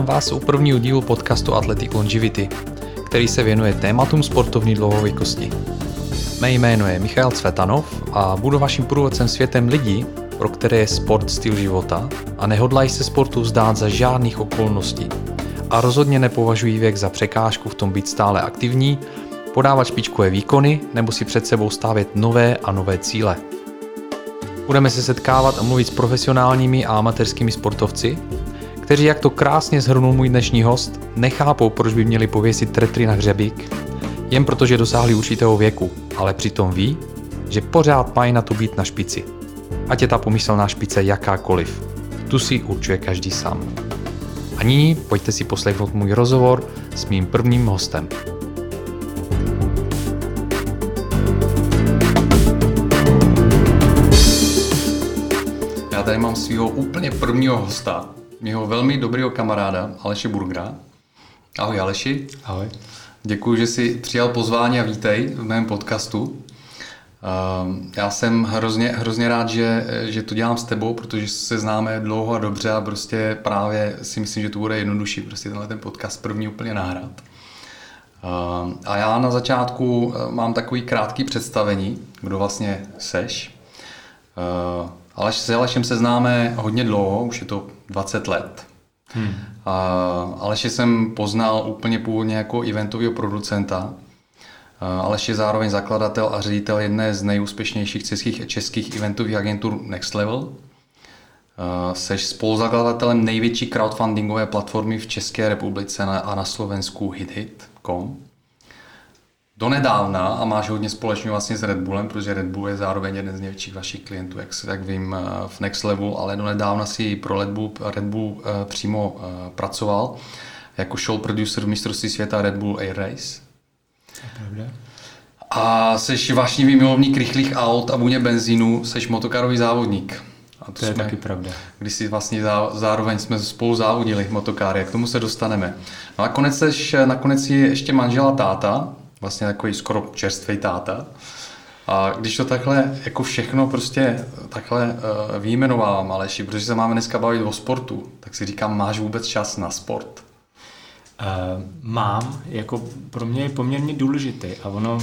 Vítám vás u prvního dílu podcastu Athletic Longevity, který se věnuje tématům sportovní dlouhověkosti. Mé jméno je Michal Cvetanov a budu vaším průvodcem světem lidí, pro které je sport styl života a nehodlají se sportu vzdát za žádných okolností. A rozhodně nepovažují věk za překážku v tom být stále aktivní, podávat špičkové výkony nebo si před sebou stavět nové a nové cíle. Budeme se setkávat a mluvit s profesionálními a amatérskými sportovci, kteří, jak to krásně zhrnul můj dnešní host, nechápou, proč by měli pověsit tretry na hřebík, jen protože dosáhli určitého věku, ale přitom ví, že pořád mají na to být na špici. Ať je ta pomyslná špice jakákoliv. Tu si určuje každý sám. A nyní pojďte si poslechnout můj rozhovor s mým prvním hostem. Já tady mám svého úplně prvního hosta, mého velmi dobrého kamaráda Aleše Burgra. Ahoj Aleši. Ahoj. Děkuji, že jsi přijal pozvání a vítej v mém podcastu. Ehm, já jsem hrozně, hrozně rád, že, že to dělám s tebou, protože se známe dlouho a dobře a prostě právě si myslím, že to bude jednodušší prostě tenhle ten podcast první úplně nahrát. Ehm, a já na začátku eh, mám takový krátký představení, kdo vlastně seš. Ale s Alešem se známe hodně dlouho, už je to 20 let. Hmm. A Aleše jsem poznal úplně původně jako eventového producenta. Aleš je zároveň zakladatel a ředitel jedné z nejúspěšnějších českých, českých eventových agentur Next Level. Seš spoluzakladatelem největší crowdfundingové platformy v České republice a na Slovensku HitHit.com donedávna a máš hodně společného vlastně s Red Bullem, protože Red Bull je zároveň jeden z největších vašich klientů, jak, jak vím, eh, v Next Level, ale donedávna si pro Red Bull, Red Bull uh, přímo uh, pracoval jako show producer v mistrovství světa Red Bull Air Race. A jsi vášnivý milovník rychlých aut a vůně benzínu, jsi motokarový závodník. A to, to je jsme, taky pravda. Když si vlastně zá, zároveň jsme spolu závodili motokáry, k tomu se dostaneme. No a nakonec, seš, nakonec je ještě manžela táta, vlastně takový skoro čerstvý táta. A když to takhle, jako všechno prostě takhle uh, výjmenovávám, Aleši, protože se máme dneska bavit o sportu, tak si říkám, máš vůbec čas na sport? Uh, mám, jako pro mě je poměrně důležitý a ono,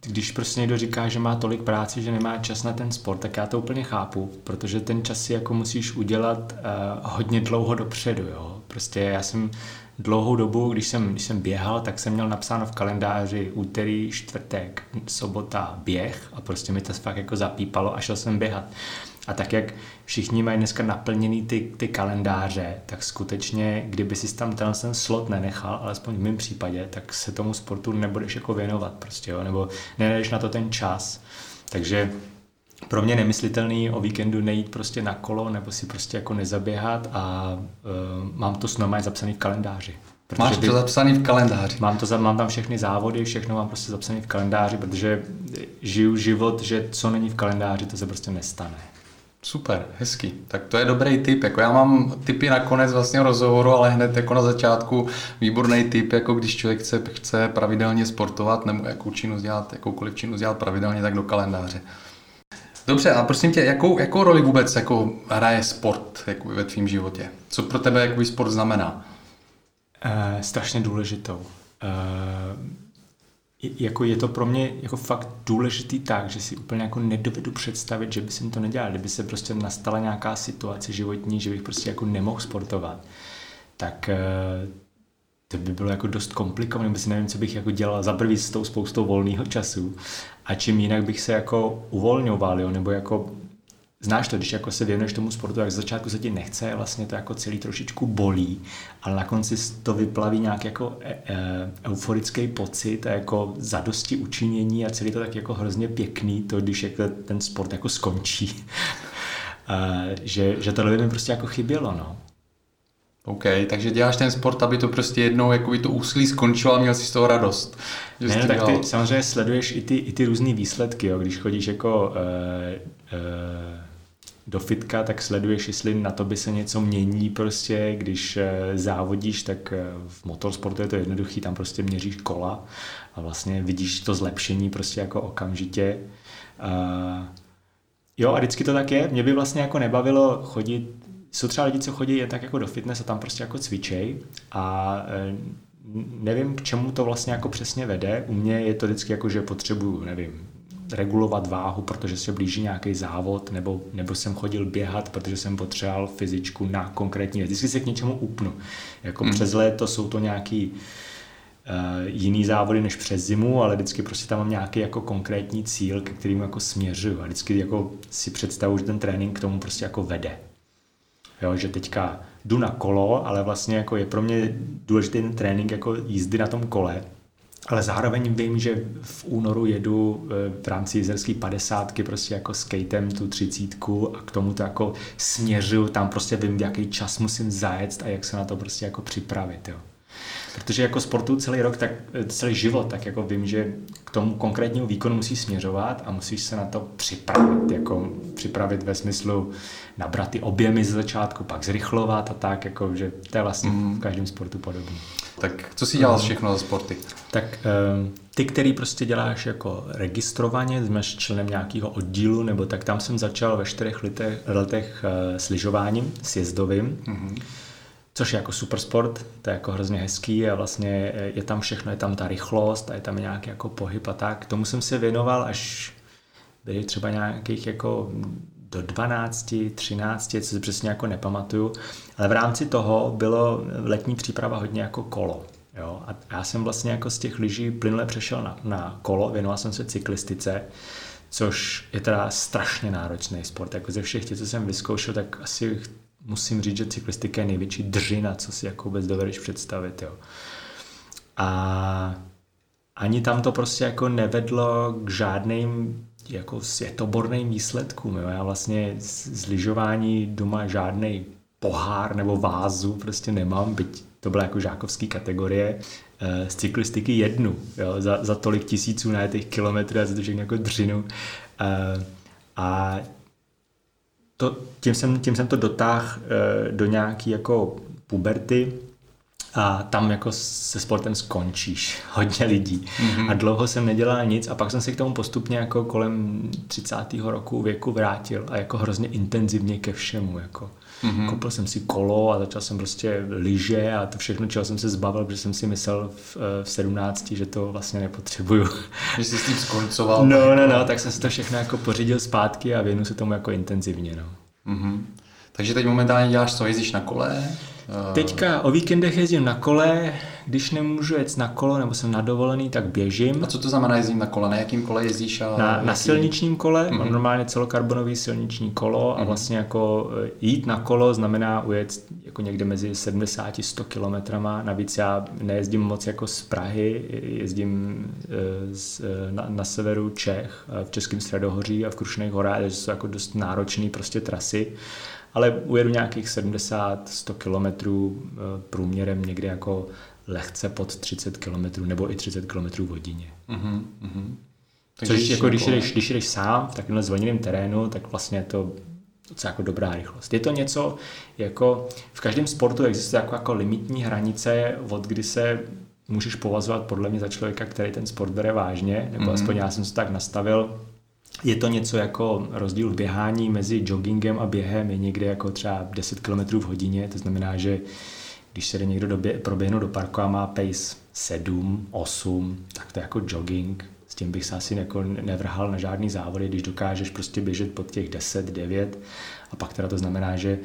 když prostě někdo říká, že má tolik práce, že nemá čas na ten sport, tak já to úplně chápu, protože ten čas si jako musíš udělat uh, hodně dlouho dopředu, jo. Prostě já jsem dlouhou dobu, když jsem, když jsem běhal, tak jsem měl napsáno v kalendáři úterý, čtvrtek, sobota běh a prostě mi to fakt jako zapípalo a šel jsem běhat. A tak jak všichni mají dneska naplněný ty, ty kalendáře, tak skutečně, kdyby si tam ten, ten slot nenechal, alespoň v mém případě, tak se tomu sportu nebudeš jako věnovat prostě, jo? nebo nenajdeš na to ten čas. Takže pro mě nemyslitelný o víkendu nejít prostě na kolo nebo si prostě jako nezaběhat a uh, mám to s normálně zapsaný v kalendáři. Máš to zapsaný v kalendáři? Mám, to, mám tam všechny závody, všechno mám prostě zapsaný v kalendáři, protože žiju život, že co není v kalendáři, to se prostě nestane. Super, hezký. Tak to je dobrý tip. Jako já mám typy na konec vlastně rozhovoru, ale hned jako na začátku výborný tip, jako když člověk chce, chce pravidelně sportovat nebo jakou činnost dělat, jakoukoliv činnost dělat pravidelně, tak do kalendáře. Dobře, a prosím tě, jakou, jakou roli vůbec jako hraje sport jako ve tvém životě? Co pro tebe jakoby sport znamená? Uh, strašně důležitou. Uh, jako je to pro mě jako fakt důležitý tak, že si úplně jako nedovedu představit, že by jsem to nedělal. Kdyby se prostě nastala nějaká situace životní, že bych prostě jako nemohl sportovat, tak uh, to by bylo jako dost komplikované, vůbec nevím, co bych jako dělal za prvý s tou spoustou volného času a čím jinak bych se jako uvolňoval, jo, nebo jako Znáš to, když jako se věnuješ tomu sportu, jak z začátku se ti nechce, vlastně to jako celý trošičku bolí, ale na konci to vyplaví nějak jako e, e, euforický pocit a jako zadosti učinění a celý to tak jako hrozně pěkný, to když jako ten sport jako skončí. e, že, že tohle by mi prostě jako chybělo, no. OK, takže děláš ten sport, aby to prostě jednou jakoby to úsilí skončilo a měl si z toho radost. Že ne, tak ty samozřejmě sleduješ i ty, i ty různé výsledky, jo. když chodíš jako uh, uh, do fitka, tak sleduješ, jestli na to by se něco mění prostě, když uh, závodíš, tak v motorsportu je to jednoduchý, tam prostě měříš kola a vlastně vidíš to zlepšení prostě jako okamžitě. Uh, jo a vždycky to tak je, mě by vlastně jako nebavilo chodit jsou třeba lidi, co chodí jen tak jako do fitness a tam prostě jako cvičej a e, nevím, k čemu to vlastně jako přesně vede. U mě je to vždycky jako, že potřebuju, nevím, regulovat váhu, protože se blíží nějaký závod, nebo, nebo jsem chodil běhat, protože jsem potřeboval fyzičku na konkrétní věc. Vždycky se k něčemu upnu. Jako mm. přes léto jsou to nějaký uh, jiný závody než přes zimu, ale vždycky prostě tam mám nějaký jako konkrétní cíl, ke kterým jako směřuju a vždycky jako si představuji, že ten trénink k tomu prostě jako vede. Jo, že teďka jdu na kolo, ale vlastně jako je pro mě důležitý ten trénink jako jízdy na tom kole, ale zároveň vím, že v únoru jedu eh, v rámci jezerský padesátky prostě jako skatem tu třicítku a k tomu to jako směřuju, tam prostě vím, jaký čas musím zajet a jak se na to prostě jako připravit, jo. Protože jako sportu celý rok, tak eh, celý život, tak jako vím, že k tomu konkrétnímu výkonu musíš směřovat a musíš se na to připravit, jako připravit ve smyslu nabrat ty objemy z začátku, pak zrychlovat a tak, jako, že to je vlastně mm. v každém sportu podobné. Tak co si dělal mm. všechno za sporty? Tak ehm, ty, který prostě děláš jako registrovaně, jsme členem nějakého oddílu, nebo tak tam jsem začal ve čtyřech letech, letech s lyžováním, sjezdovým. Mm-hmm což je jako super sport, to je jako hrozně hezký a vlastně je tam všechno, je tam ta rychlost a je tam nějaký jako pohyb a tak. Tomu jsem se věnoval až byli třeba nějakých jako do 12, 13, co si přesně jako nepamatuju, ale v rámci toho bylo letní příprava hodně jako kolo. Jo? A já jsem vlastně jako z těch lyží plynule přešel na, na kolo, věnoval jsem se cyklistice, což je teda strašně náročný sport. Jako ze všech těch, co jsem vyzkoušel, tak asi musím říct, že cyklistika je největší držina, co si jako vůbec dovedeš představit. Jo. A ani tam to prostě jako nevedlo k žádným jako světoborným výsledkům. Jo. Já vlastně z, lyžování doma žádný pohár nebo vázu prostě nemám, byť to byla jako žákovský kategorie. Eh, z cyklistiky jednu, jo, za, za tolik tisíců najetých kilometrů a za to všechno jako dřinu. Eh, a to, tím, jsem, tím jsem to dotáhl e, do nějaký jako puberty a tam jako se sportem skončíš, hodně lidí. Mm-hmm. A dlouho jsem nedělal nic a pak jsem se k tomu postupně jako kolem 30. roku věku vrátil a jako hrozně intenzivně ke všemu. Jako. Mm-hmm. Koupil jsem si kolo a začal jsem prostě lyže a to všechno, čeho jsem se zbavil, protože jsem si myslel v, eh, v 17, že to vlastně nepotřebuju. Že jsi s tím skoncoval. No, no, no, tak jsem si to všechno jako pořídil zpátky a věnu se tomu jako intenzivně. No. Mm-hmm. Takže teď momentálně děláš co, jezdíš na kole? Eh, Teďka o víkendech jezdím na kole, když nemůžu jet na kolo nebo jsem na dovolený, tak běžím. A co to znamená jezdím na kole? Na jakým kole jezdíš? A na, jaký... na silničním kole, mm-hmm. mám normálně celokarbonový silniční kolo a mm-hmm. vlastně jako eh, jít na kolo znamená ujet jako někde mezi 70 a 100 kilometrama. Navíc já nejezdím moc jako z Prahy, jezdím eh, z, na, na severu Čech, v Českém středohoří a v Krušných horách, takže jsou jako dost náročné prostě trasy ale ujedu nějakých 70-100 kilometrů eh, průměrem někde jako lehce pod 30 km nebo i 30 km v hodině. Takže Což jako když jdeš, když jdeš sám v takovémhle zvoněném terénu, tak vlastně je to docela jako dobrá rychlost. Je to něco, jako v každém sportu existuje jako, jako limitní hranice, od kdy se můžeš považovat podle mě za člověka, který ten sport bere vážně, nebo mm-hmm. aspoň já jsem to tak nastavil, je to něco jako rozdíl v běhání mezi joggingem a během je někde jako třeba 10 km v hodině, to znamená, že když se jde někdo době, proběhnout do parku a má pace 7, 8, tak to je jako jogging. S tím bych se asi jako nevrhal na žádný závody, když dokážeš prostě běžet pod těch 10, 9 a pak teda to znamená, že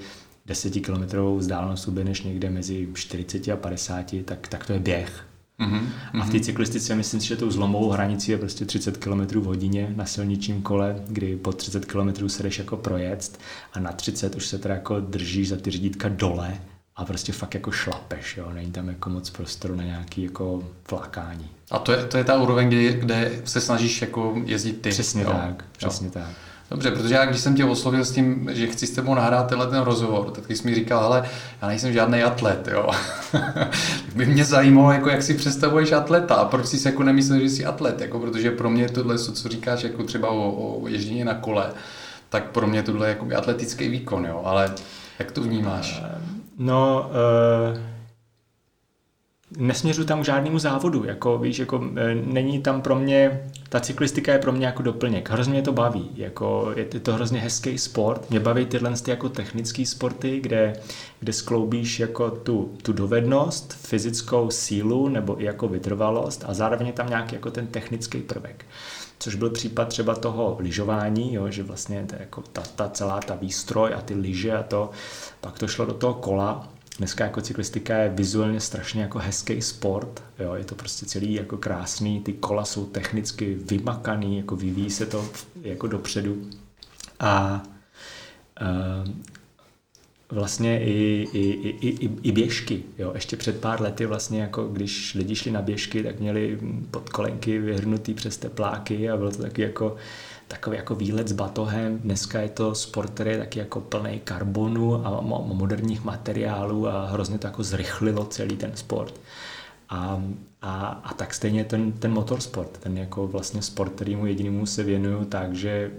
10 kilometrovou vzdálenost uběhneš někde mezi 40 a 50, tak, tak to je běh. Mm-hmm. A v té cyklistice myslím si, že tou zlomovou hranicí je prostě 30 km v hodině na silničním kole, kdy po 30 km se jdeš jako projet a na 30 už se teda jako držíš za ty řídítka dole a prostě fakt jako šlapeš, jo, není tam jako moc prostoru na nějaký jako flákání. A to je, to je ta úroveň, kde, kde se snažíš jako jezdit ty. Přesně jo? tak, přesně jo. tak. Dobře, protože já když jsem tě oslovil s tím, že chci s tebou nahrát tenhle ten rozhovor, tak jsi mi říkal, ale já nejsem žádný atlet, jo. by mě zajímalo, jako jak si představuješ atleta a proč jsi jako nemyslel, že jsi atlet, jako protože pro mě tohle, co říkáš, jako třeba o, o ježdění na kole, tak pro mě tohle je jako atletický výkon, jo, ale jak to vnímáš? No, uh nesměřu tam k žádnému závodu, jako víš, jako e, není tam pro mě, ta cyklistika je pro mě jako doplněk, hrozně mě to baví, jako je to hrozně hezký sport, mě baví tyhle ty jako technické sporty, kde, kde skloubíš jako tu, tu dovednost, fyzickou sílu nebo i jako vytrvalost a zároveň je tam nějaký jako ten technický prvek. Což byl případ třeba toho lyžování, jo, že vlastně to jako ta, ta celá ta výstroj a ty lyže a to, pak to šlo do toho kola Dneska jako cyklistika je vizuálně strašně jako hezký sport, jo, je to prostě celý jako krásný, ty kola jsou technicky vymakaný, jako vyvíjí se to jako dopředu a uh, vlastně i, i, i, i, i běžky. Jo. Ještě před pár lety vlastně, jako když lidi šli na běžky, tak měli pod kolenky vyhrnutý přes tepláky a bylo to taky jako takový jako výlet s batohem. Dneska je to sport, který je taky jako plný karbonu a moderních materiálů a hrozně to jako zrychlilo celý ten sport. A, a, a tak stejně ten, ten motorsport, ten jako vlastně sport, kterýmu jedinému se věnuju, takže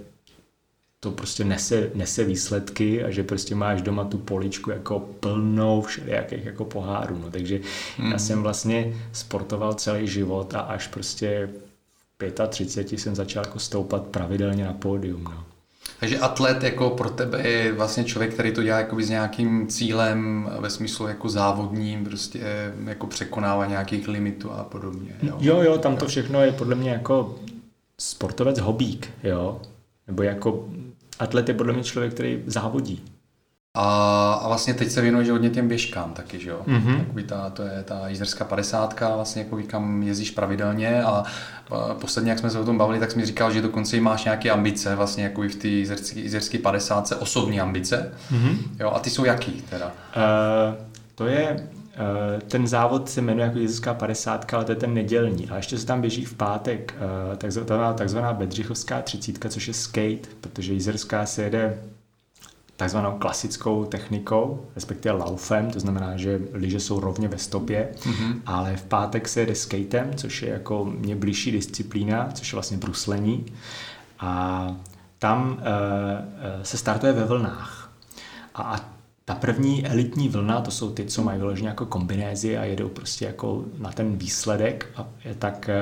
to prostě nese, nese výsledky a že prostě máš doma tu poličku jako plnou všelijakých jako pohárů. No. Takže hmm. já jsem vlastně sportoval celý život a až prostě 35 jsem začal jako stoupat pravidelně na pódium. No. Takže atlet jako pro tebe je vlastně člověk, který to dělá jako s nějakým cílem ve smyslu jako závodním, prostě jako překonává nějakých limitů a podobně. Jo, jo, jo tam to všechno je podle mě jako sportovec hobík, jo. Nebo jako atlet je podle mě člověk, který závodí. A, a vlastně teď se věnuješ hodně těm běžkám taky, že jo? Mm-hmm. Jakoby ta, to je ta jízerská 50, vlastně jako kam jezdíš pravidelně a, a posledně, jak jsme se o tom bavili, tak jsi mi říkal, že dokonce máš nějaké ambice, vlastně jako i v té jízerské 50, osobní ambice. Mm-hmm. Jo, a ty jsou jaký teda? Uh, to je Uh, ten závod se jmenuje jako Jezuska 50, ale to je ten nedělní. A ještě se tam běží v pátek uh, takzvaná, takzvaná Bedřichovská 30, což je skate, protože jízerská se jede takzvanou klasickou technikou, respektive laufem, to znamená, že lyže jsou rovně ve stopě, mm-hmm. ale v pátek se jede skatem, což je jako mě blížší disciplína, což je vlastně bruslení. A tam uh, se startuje ve vlnách. A, a ta první elitní vlna, to jsou ty, co mají vyloženě jako kombinézy a jedou prostě jako na ten výsledek, a, tak e,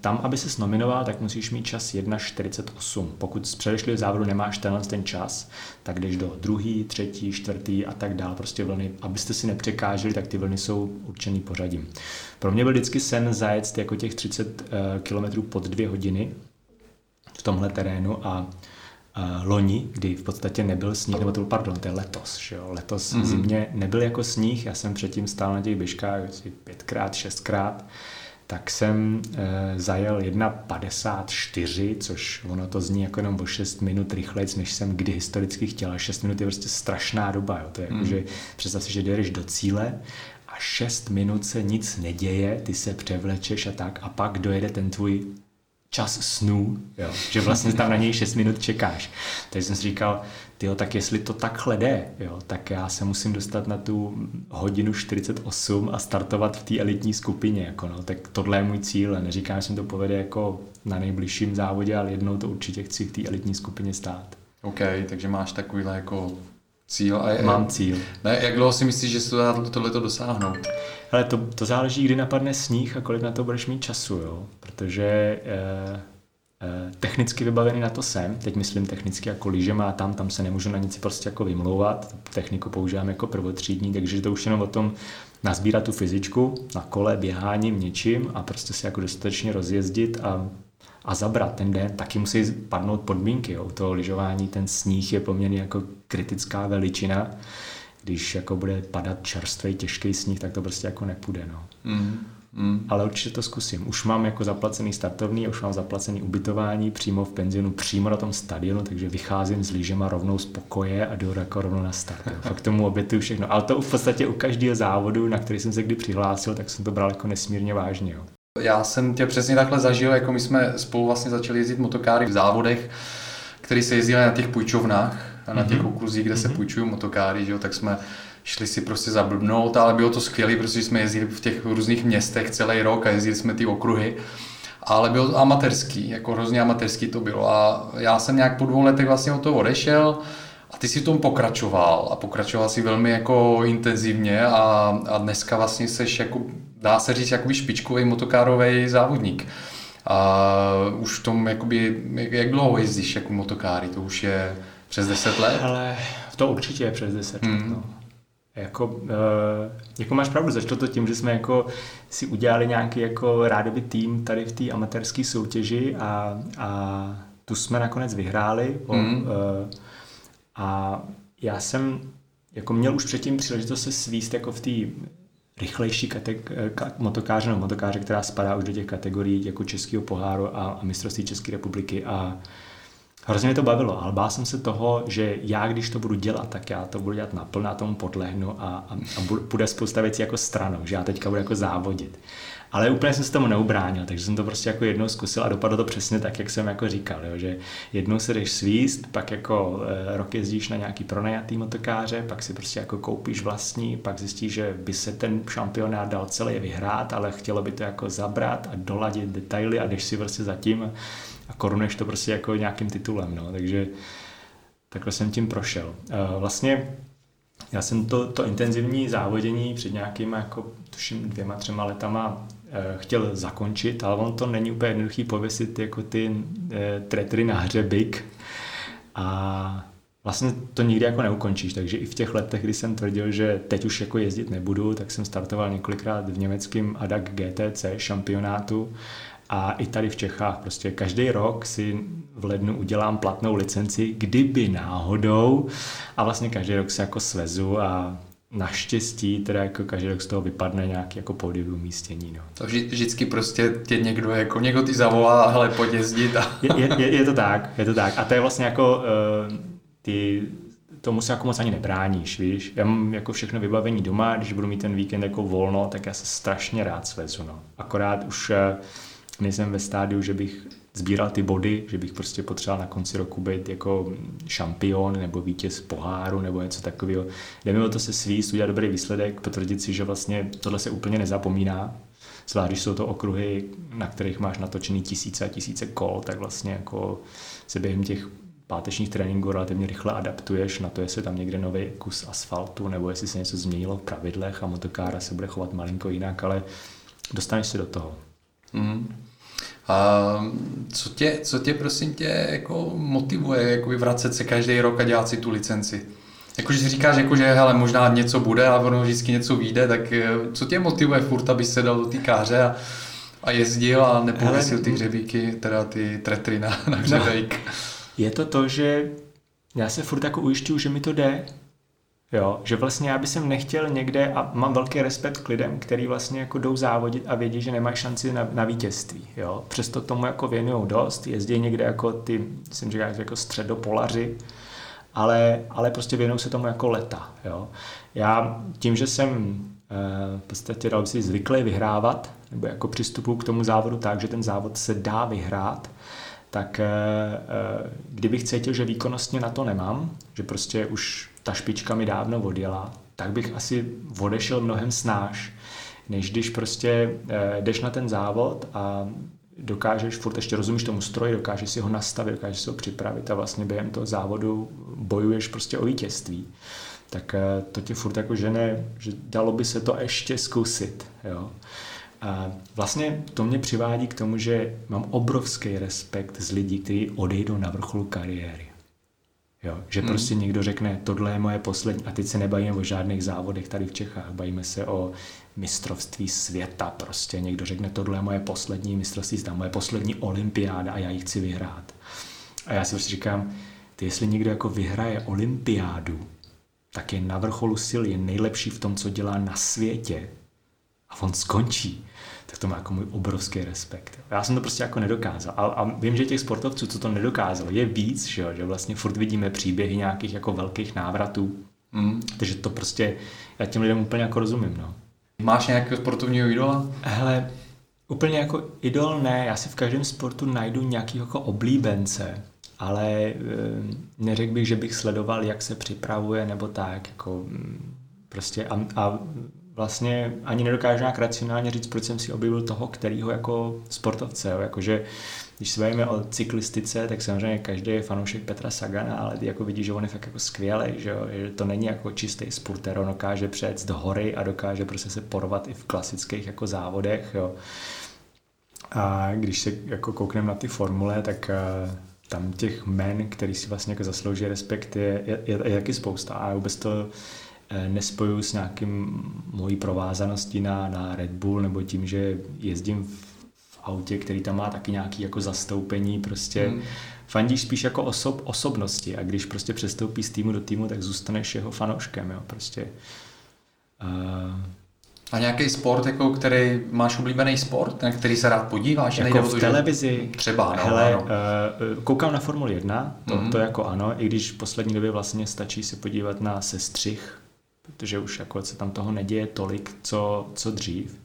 tam, aby se nominoval, tak musíš mít čas 1.48. Pokud z předešlého závodu nemáš tenhle ten čas, tak jdeš do druhý, třetí, čtvrtý a tak dál, prostě vlny. Abyste si nepřekáželi, tak ty vlny jsou určený pořadím. Pro mě byl vždycky sen zajet jako těch 30 e, km pod dvě hodiny v tomhle terénu a loni, kdy v podstatě nebyl sníh, nebo to byl, pardon, to je letos, že jo? letos mm-hmm. zimě nebyl jako sníh, já jsem předtím stál na těch běžkách asi pětkrát, šestkrát, tak jsem e, zajel 1.54, což ono to zní jako jenom o 6 minut rychlejc, než jsem kdy historicky chtěl. 6 minut je prostě strašná doba. Jo. To je jako, mm. jako, že představ si, že jdeš do cíle a 6 minut se nic neděje, ty se převlečeš a tak a pak dojede ten tvůj čas snů, jo, že vlastně tam na něj 6 minut čekáš. Takže jsem si říkal, tyjo, tak jestli to takhle jde, jo, tak já se musím dostat na tu hodinu 48 a startovat v té elitní skupině, jako no, tak tohle je můj cíl, neříkám, že jsem to povede jako na nejbližším závodě, ale jednou to určitě chci v té elitní skupině stát. OK, takže máš takovýhle jako cíl. A je, Mám cíl. Ne, jak dlouho si myslíš, že se to dá tohleto dosáhnout? Ale to, to záleží, kdy napadne sníh a kolik na to budeš mít času, jo? Protože eh, eh, technicky vybavený na to jsem, teď myslím technicky jako má tam, tam se nemůžu na nic prostě jako vymlouvat, techniku používám jako prvotřídní, takže to už jenom o tom nazbírat tu fyzičku na kole, běháním, něčím a prostě se jako dostatečně rozjezdit a a zabrat ten den, taky musí padnout podmínky. Jo. U toho lyžování ten sníh je poměrně jako kritická veličina. Když jako bude padat čerstvý, těžký sníh, tak to prostě jako nepůjde. No. Mm. Mm. Ale určitě to zkusím. Už mám jako zaplacený startovný, už mám zaplacený ubytování přímo v penzionu, přímo na tom stadionu, takže vycházím s lyžema rovnou z pokoje a jdu jako rovnou na start. Fakt tomu obětuju všechno. Ale to v podstatě u každého závodu, na který jsem se kdy přihlásil, tak jsem to bral jako nesmírně vážně. Jo. Já jsem tě přesně takhle zažil, jako my jsme spolu vlastně začali jezdit motokáry v závodech, který se jezdili na těch půjčovnách, a na těch mhm. okruzích, kde se mhm. půjčují motokáry, že jo, tak jsme šli si prostě zablbnout, ale bylo to skvělé, protože jsme jezdili v těch různých městech celý rok a jezdili jsme ty okruhy. Ale bylo to amatérský, jako hrozně amatérský to bylo. A já jsem nějak po dvou letech vlastně od toho odešel a ty si v tom pokračoval a pokračoval si velmi jako intenzivně a, a dneska vlastně seš jako dá se říct, jakoby špičkový motokárový závodník. A už v tom, jakoby, jak dlouho jezdíš jako motokáry? To už je přes 10 let? Ale to určitě je přes 10 hmm. let. No. Jako, uh, jako máš pravdu, začalo to tím, že jsme jako si udělali nějaký jako rádoby tým tady v té amatérské soutěži a, a tu jsme nakonec vyhráli. Uh, a já jsem jako měl už předtím příležitost se svíst jako v té rychlejší kateg- ka- motokáře, no, motokáře, která spadá už do těch kategorií jako Českého poháru a, a mistrovství České republiky a hrozně mě to bavilo, ale bál jsem se toho, že já, když to budu dělat, tak já to budu dělat naplno a tomu podlehnu a, a, a bude spousta věcí jako stranou, že já teďka budu jako závodit. Ale úplně jsem se tomu neubránil, takže jsem to prostě jako jednou zkusil a dopadlo to přesně tak, jak jsem jako říkal, jo, že jednou se jdeš svíst, pak jako e, rok jezdíš na nějaký pronajatý motokáře, pak si prostě jako koupíš vlastní, pak zjistíš, že by se ten šampionát dal celý vyhrát, ale chtělo by to jako zabrat a doladit detaily a jdeš si prostě zatím a koruneš to prostě jako nějakým titulem, no, takže takhle jsem tím prošel. E, vlastně já jsem to, to intenzivní závodění před nějakými jako tuším dvěma, třema letama Eh, chtěl zakončit, ale on to není úplně jednoduchý pověsit jako ty e, tretry na hřebik a vlastně to nikdy jako neukončíš, takže i v těch letech, kdy jsem tvrdil, že teď už jako jezdit nebudu, tak jsem startoval několikrát v německém ADAC GTC šampionátu. A i tady v Čechách prostě každý rok si v lednu udělám platnou licenci, kdyby náhodou. A vlastně každý rok se jako svezu a naštěstí teda jako každý rok z toho vypadne nějaký jako pódium umístění. No. To vždy, vždycky prostě tě někdo, jako někdo ty zavolá, hele, pojď jezdit. A... je, je, je, to tak, je to tak. A to je vlastně jako uh, ty tomu se jako moc ani nebráníš, víš. Já mám jako všechno vybavení doma, když budu mít ten víkend jako volno, tak já se strašně rád svezu, no. Akorát už uh, nejsem ve stádiu, že bych sbíral ty body, že bych prostě potřeboval na konci roku být jako šampion nebo vítěz poháru nebo něco takového. Jde mi o to se svíst, udělat dobrý výsledek, potvrdit si, že vlastně tohle se úplně nezapomíná. Zvlášť, když jsou to okruhy, na kterých máš natočený tisíce a tisíce kol, tak vlastně jako se během těch pátečních tréninků relativně rychle adaptuješ na to, jestli tam někde nový kus asfaltu, nebo jestli se něco změnilo v pravidlech a motokára se bude chovat malinko jinak, ale dostaneš se do toho. Mm. A co tě, co tě prosím tě jako motivuje jako vracet se každý rok a dělat si tu licenci? Jakože si říkáš, jako, že hele, možná něco bude, ale ono vždycky něco vyjde, tak eh, co tě motivuje furt, aby se dal do té káře a, a jezdil a nepověsil ty hřebíky, teda ty tretry na, na hřebejk? No, je to to, že já se furt jako ujišťuju, že mi to jde, Jo, že vlastně já bych nechtěl někde a mám velký respekt k lidem, který vlastně jako jdou závodit a vědí, že nemají šanci na, na vítězství. Jo. Přesto tomu jako věnují dost, jezdí někde jako ty, jsem říkal, jako středopolaři, ale, ale prostě věnují se tomu jako leta. Jo. Já tím, že jsem eh, v podstatě dal si zvyklý vyhrávat, nebo jako přistupu k tomu závodu tak, že ten závod se dá vyhrát, tak eh, eh, kdybych cítil, že výkonnostně na to nemám, že prostě už ta špička mi dávno odjela, tak bych asi odešel mnohem snáš, než když prostě eh, jdeš na ten závod a dokážeš, furt ještě rozumíš tomu stroji, dokážeš si ho nastavit, dokážeš si ho připravit a vlastně během toho závodu bojuješ prostě o vítězství. Tak to tě furt jako žene, že dalo by se to ještě zkusit. Jo. A vlastně to mě přivádí k tomu, že mám obrovský respekt z lidí, kteří odejdou na vrcholu kariéry. Jo, že hmm. prostě někdo řekne, tohle je moje poslední, a teď se nebavíme o žádných závodech tady v Čechách, bavíme se o mistrovství světa prostě. Někdo řekne, tohle je moje poslední mistrovství světa, moje poslední olympiáda a já ji chci vyhrát. A já si prostě říkám, ty jestli někdo jako vyhraje olympiádu, tak je na vrcholu sil, je nejlepší v tom, co dělá na světě a on skončí tak to má jako můj obrovský respekt. Já jsem to prostě jako nedokázal. A, a vím, že těch sportovců, co to nedokázalo, je víc, že, jo? že vlastně furt vidíme příběhy nějakých jako velkých návratů. Mm. Takže to prostě, já těm lidem úplně jako rozumím. No. Máš nějakého sportovního idola? Hele, úplně jako idol ne, já si v každém sportu najdu nějaký jako oblíbence, ale e, neřekl bych, že bych sledoval, jak se připravuje nebo tak, jako mm, prostě a, a vlastně ani nedokážu nějak racionálně říct, proč jsem si objevil toho, kterýho jako sportovce. Jo. Jakože když se bavíme o cyklistice, tak samozřejmě každý je fanoušek Petra Sagana, ale ty jako vidí, že on je fakt jako skvělý, že, jo? že to není jako čistý spurter, on dokáže přejet do hory a dokáže prostě se porovat i v klasických jako závodech. Jo? A když se jako koukneme na ty formule, tak uh, tam těch men, který si vlastně jako zaslouží respekt, je, je, je, je taky spousta a vůbec to eh, nespojuju s nějakým mojí provázaností na, na Red Bull nebo tím, že jezdím v, v autě, který tam má taky nějaký jako zastoupení, prostě hmm. fandíš spíš jako osob, osobnosti a když prostě přestoupí z týmu do týmu, tak zůstaneš jeho fanouškem, jo, prostě. Uh, a nějaký sport, jako který máš oblíbený sport, na který se rád podíváš? Jako v televizi? Třeba, no, Hele, no. Uh, koukám na Formuli 1, to, mm-hmm. to jako ano, i když v poslední době vlastně stačí se podívat na sestřih, protože už jako se tam toho neděje tolik, co, co dřív.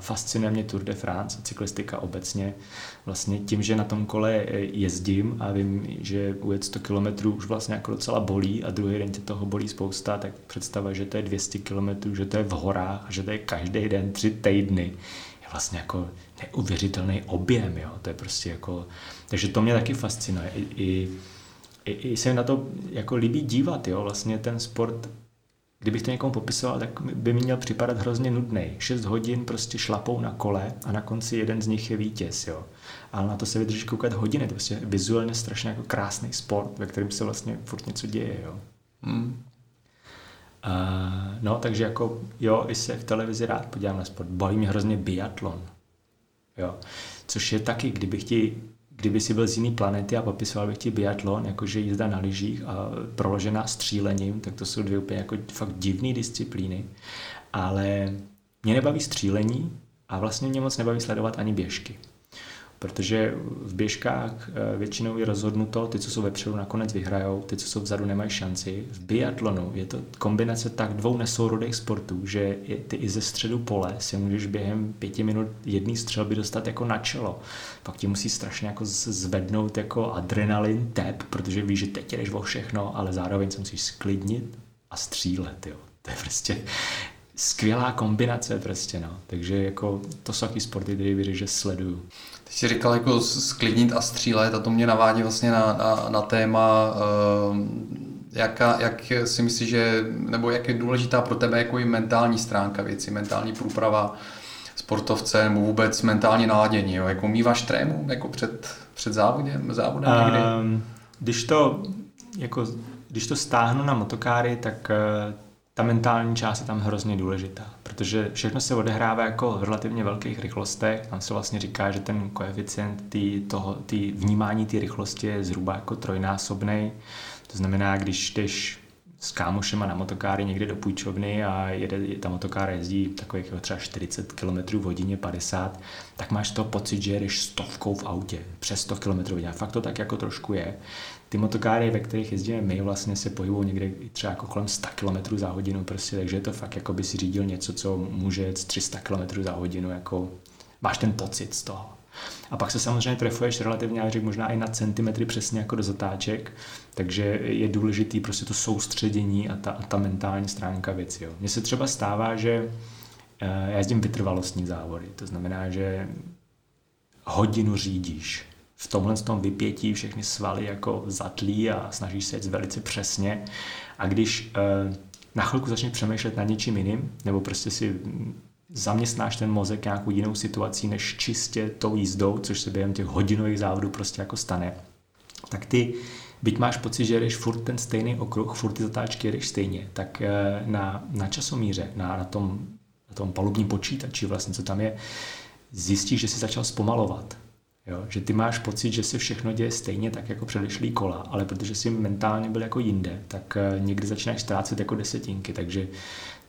Fascinuje mě Tour de France, cyklistika obecně. Vlastně tím, že na tom kole jezdím a vím, že ujet 100 km už vlastně jako docela bolí a druhý den tě toho bolí spousta, tak představa, že to je 200 km, že to je v horách, že to je každý den tři týdny, je vlastně jako neuvěřitelný objem, jo. To je prostě jako... Takže to mě taky fascinuje. I, i, i, i se na to jako líbí dívat, jo. Vlastně ten sport kdybych to někomu popisoval, tak by mi měl připadat hrozně nudný. 6 hodin prostě šlapou na kole a na konci jeden z nich je vítěz, jo. Ale na to se vydrží koukat hodiny, to je prostě vizuálně strašně jako krásný sport, ve kterém se vlastně furt něco děje, jo. Hmm. Uh, no, takže jako jo, i se v televizi rád podívám na sport. Baví mě hrozně biatlon. Jo. Což je taky, kdybych ti kdyby si byl z jiné planety a popisoval bych ti biatlon, jakože jízda na lyžích a proložená střílením, tak to jsou dvě úplně jako fakt divné disciplíny. Ale mě nebaví střílení a vlastně mě moc nebaví sledovat ani běžky protože v běžkách eh, většinou je rozhodnuto, ty, co jsou vepředu, nakonec vyhrajou, ty, co jsou vzadu, nemají šanci. V biatlonu je to kombinace tak dvou nesourodých sportů, že ty i ze středu pole si můžeš během pěti minut jedný střelby dostat jako na čelo. Pak ti musí strašně jako zvednout jako adrenalin, tep, protože víš, že teď jdeš o všechno, ale zároveň se musíš sklidnit a střílet. Jo. To je prostě skvělá kombinace prostě, no. Takže jako to jsou taky sporty, které věřím, že sleduju. Ty jsi říkal jako sklidnit a střílet a to mě navádí vlastně na, na, na téma, uh, jaká, jak si myslíš, že, nebo jak je důležitá pro tebe jako i mentální stránka věci, mentální průprava sportovce nebo vůbec mentální naladění, jo? jako mýváš trému jako před, před závodem, závodem někdy? Um, když to, jako, když to stáhnu na motokáry, tak uh, ta mentální část je tam hrozně důležitá, protože všechno se odehrává jako v relativně velkých rychlostech. Tam se vlastně říká, že ten koeficient tý, toho, tý vnímání té rychlosti je zhruba jako trojnásobný. To znamená, když jdeš s kámošema na motokáry někde do půjčovny a jede, ta motokára jezdí takových třeba 40 km v hodině, 50, tak máš to pocit, že jedeš stovkou v autě, přes 100 km v. Fakt to tak jako trošku je. Ty motokáry, ve kterých jezdíme my, vlastně se pohybují někde třeba jako kolem 100 km za hodinu, prostě, takže je to fakt jako by si řídil něco, co může jet 300 km za hodinu, jako máš ten pocit z toho. A pak se samozřejmě trefuješ relativně, já řekl, možná i na centimetry přesně jako do zatáček, takže je důležitý prostě to soustředění a ta, a ta mentální stránka věci. Mně se třeba stává, že eh, já jezdím vytrvalostní závody, to znamená, že hodinu řídíš, v tomhle tom vypětí všechny svaly jako zatlí a snažíš se jet velice přesně. A když eh, na chvilku začneš přemýšlet nad něčím jiným, nebo prostě si zaměstnáš ten mozek nějakou jinou situací než čistě tou jízdou, což se během těch hodinových závodů prostě jako stane, tak ty, byť máš pocit, že jdeš furt ten stejný okruh, furt ty zatáčky jedeš stejně, tak eh, na, na časomíře, na, na, tom, na tom palubním počítači vlastně, co tam je, zjistíš, že jsi začal zpomalovat. Jo? Že ty máš pocit, že se všechno děje stejně tak jako předešlý kola, ale protože jsi mentálně byl jako jinde, tak eh, někdy začínáš ztrácet jako desetinky, takže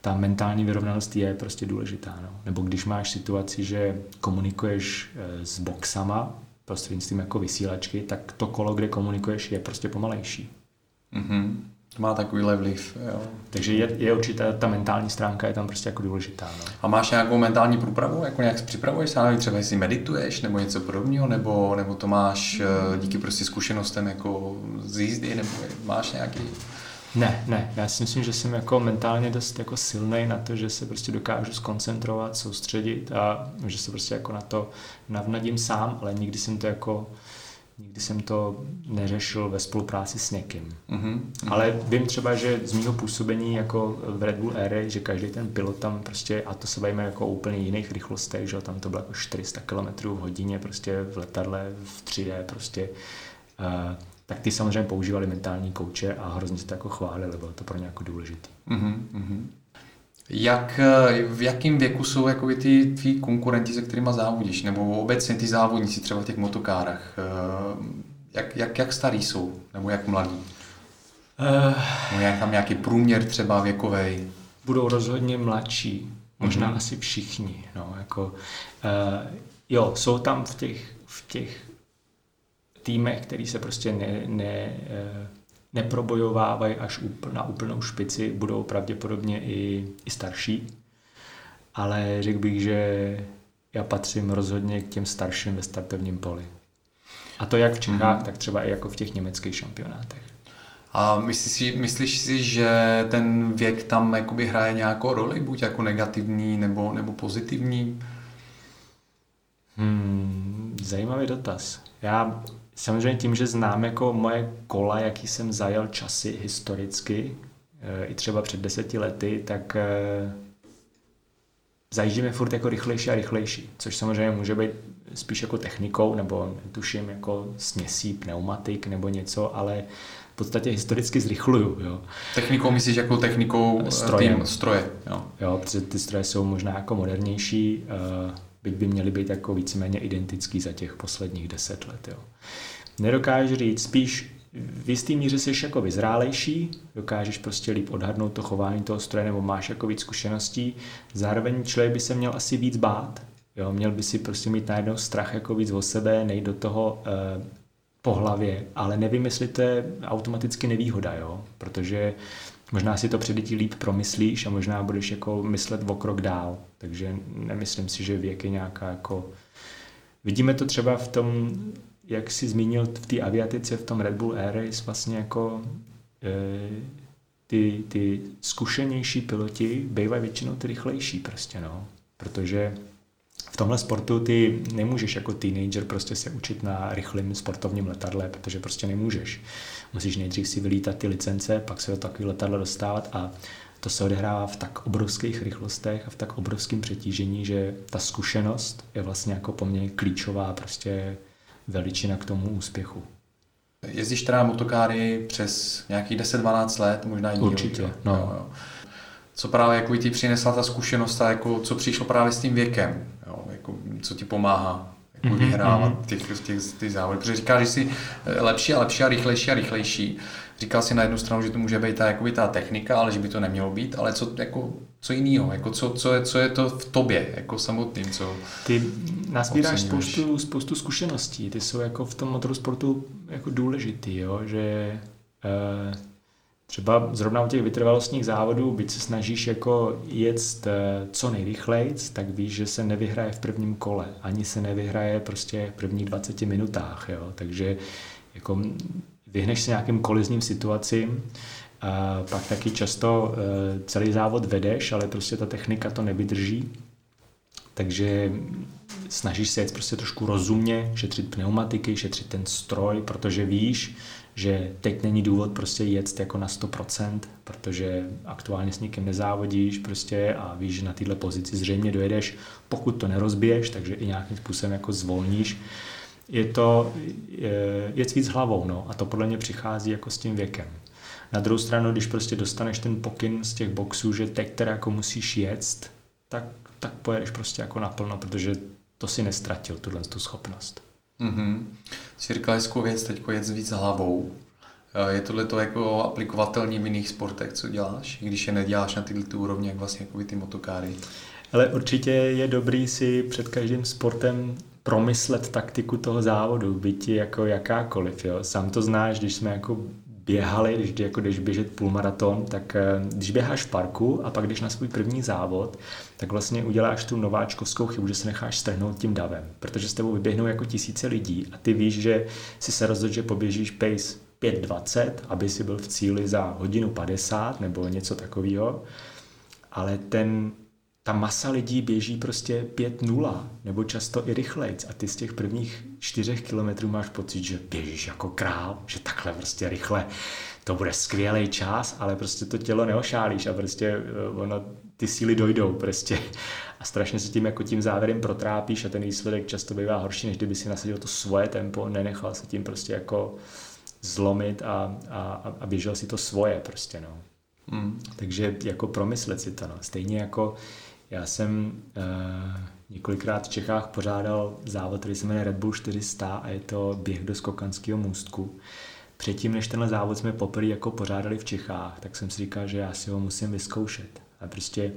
ta mentální vyrovnanost je prostě důležitá. No. Nebo když máš situaci, že komunikuješ eh, s boxama prostřednictvím jako vysílačky, tak to kolo, kde komunikuješ, je prostě pomalejší. Mm-hmm. Má takovýhle vliv. Jo. Takže je, je určitá, ta mentální stránka je tam prostě jako důležitá. No. A máš nějakou mentální průpravu? Jako nějak připravuješ se? Nevím, třeba jestli medituješ nebo něco podobného, nebo, nebo to máš eh, díky prostě zkušenostem jako z jízdy, nebo máš nějaký Ne, ne, já si myslím, že jsem jako mentálně dost jako silný na to, že se prostě dokážu skoncentrovat, soustředit a že se prostě jako na to navnadím sám, ale nikdy jsem to jako nikdy jsem to neřešil ve spolupráci s někým. Mm-hmm. Ale vím třeba, že z mého působení jako v Red Bull Air, že každý ten pilot tam prostě, a to se bavíme jako úplně jiných rychlostech, že tam to bylo jako 400 km v hodině prostě v letadle, v 3D prostě, uh, tak ty samozřejmě používali mentální kouče a hrozně se to jako chválili, bylo to pro ně jako důležité. Mm-hmm. Jak, v jakém věku jsou jako ty tví konkurenti, se kterými závodíš, nebo obecně ty závodníci třeba v těch motokárech? Eh, jak, jak, jak starý jsou, nebo jak mladí? Uh, nebo jak tam nějaký průměr třeba věkový? Budou rozhodně mladší, možná mm-hmm. asi všichni. No, jako, uh, jo, jsou tam v těch, v těch týmech, který se prostě ne, ne, uh, neprobojovávají až na úplnou špici, budou pravděpodobně i, i starší. Ale řekl bych, že já patřím rozhodně k těm starším ve startovním poli. A to jak v Čechách, mm-hmm. tak třeba i jako v těch německých šampionátech. A myslíš si, myslíš si, že ten věk tam jakoby hraje nějakou roli, buď jako negativní nebo, nebo pozitivní? Hmm, zajímavý dotaz. Já samozřejmě tím, že znám jako moje kola, jaký jsem zajel časy historicky, eh, i třeba před deseti lety, tak eh, zajíždíme furt jako rychlejší a rychlejší, což samozřejmě může být spíš jako technikou, nebo tuším jako směsí pneumatik nebo něco, ale v podstatě historicky zrychluju. Jo. Technikou myslíš jako technikou eh, stroje. Tým, stroje. Jo. jo, protože ty stroje jsou možná jako modernější, byť by měly být jako víceméně identický za těch posledních deset let. Jo. Nedokážu říct, spíš v jistý míře jsi jako vyzrálejší, dokážeš prostě líp odhadnout to chování toho stroje nebo máš jako víc zkušeností. Zároveň člověk by se měl asi víc bát, jo? měl by si prostě mít najednou strach jako víc o sebe, nejít do toho eh, po hlavě, ale nevím, jestli to je automaticky nevýhoda, jo? protože možná si to předtím líp promyslíš a možná budeš jako myslet o krok dál, takže nemyslím si, že věk je nějaká jako... Vidíme to třeba v tom jak si zmínil v té aviatice, v tom Red Bull Air Race, vlastně jako e, ty, ty zkušenější piloti bývají většinou ty rychlejší prostě, no. Protože v tomhle sportu ty nemůžeš jako teenager prostě se učit na rychlém sportovním letadle, protože prostě nemůžeš. Musíš nejdřív si vylítat ty licence, pak se do takového letadla dostávat a to se odehrává v tak obrovských rychlostech a v tak obrovském přetížení, že ta zkušenost je vlastně jako poměrně klíčová prostě veličina k tomu úspěchu. Jezdíš teda motokáry přes nějakých 10-12 let, možná i Určitě, no. Jo, jo. Co právě jako ti přinesla ta zkušenost a jako, co přišlo právě s tím věkem, jo, jako, co ti pomáhá vyhrávat mm-hmm. těch, těch, těch závody. Protože říkáš, že jsi lepší a lepší a rychlejší a rychlejší. Říkal si na jednu stranu, že to může být ta, jakoby ta technika, ale že by to nemělo být, ale co, jako, co jiného, jako co, co, je, co je to v tobě, jako samotným, co Ty nazbíráš spoustu, spoustu zkušeností, ty jsou jako v tom motorsportu jako důležitý, jo? že e, třeba zrovna u těch vytrvalostních závodů, byť se snažíš jako jet e, co nejrychleji, tak víš, že se nevyhraje v prvním kole, ani se nevyhraje prostě v prvních 20 minutách, jo? takže jako vyhneš se nějakým kolizním situacím, a pak taky často e, celý závod vedeš, ale prostě ta technika to nevydrží. Takže snažíš se jet prostě trošku rozumně, šetřit pneumatiky, šetřit ten stroj, protože víš, že teď není důvod prostě jet jako na 100%, protože aktuálně s nikým nezávodíš prostě a víš, že na této pozici zřejmě dojedeš, pokud to nerozbiješ, takže i nějakým způsobem jako zvolníš je to je víc hlavou, no, a to podle mě přichází jako s tím věkem. Na druhou stranu, když prostě dostaneš ten pokyn z těch boxů, že teď teda jako musíš jet, tak, tak pojedeš prostě jako naplno, protože to si nestratil, tuhle tu schopnost. Mm-hmm. Jsi říkal hezkou věc, teď jet víc hlavou. Eh, je tohle to jako aplikovatelný v jiných sportech, co děláš, když je neděláš na tyhle úrovni, jak vlastně jako ty motokáry? Ale určitě je dobrý si před každým sportem promyslet taktiku toho závodu, byť jako jakákoliv. Jo. Sám to znáš, když jsme jako běhali, když, jako když běžet půlmaraton, tak eh, když běháš v parku a pak když na svůj první závod, tak vlastně uděláš tu nováčkovskou chybu, že se necháš strhnout tím davem, protože s tebou vyběhnou jako tisíce lidí a ty víš, že si se rozhodl, že poběžíš pace 5.20, aby si byl v cíli za hodinu 50 nebo něco takového, ale ten, ta masa lidí běží prostě 5.0 nebo často i rychlejc a ty z těch prvních čtyřech kilometrů máš pocit, že běžíš jako král, že takhle prostě rychle to bude skvělý čas, ale prostě to tělo neošálíš a prostě eh, ono, ty síly dojdou prostě a strašně se tím jako tím závěrem protrápíš a ten výsledek často bývá horší, než kdyby si nasadil to svoje tempo, nenechal se tím prostě jako zlomit a, a, a běžel si to svoje prostě, no. Mm. Takže jako promyslet si to, no. Stejně jako já jsem uh, několikrát v Čechách pořádal závod, který se jmenuje Red Bull 400 a je to běh do skokanského můstku. Předtím, než tenhle závod jsme poprvé jako pořádali v Čechách, tak jsem si říkal, že já si ho musím vyzkoušet. A prostě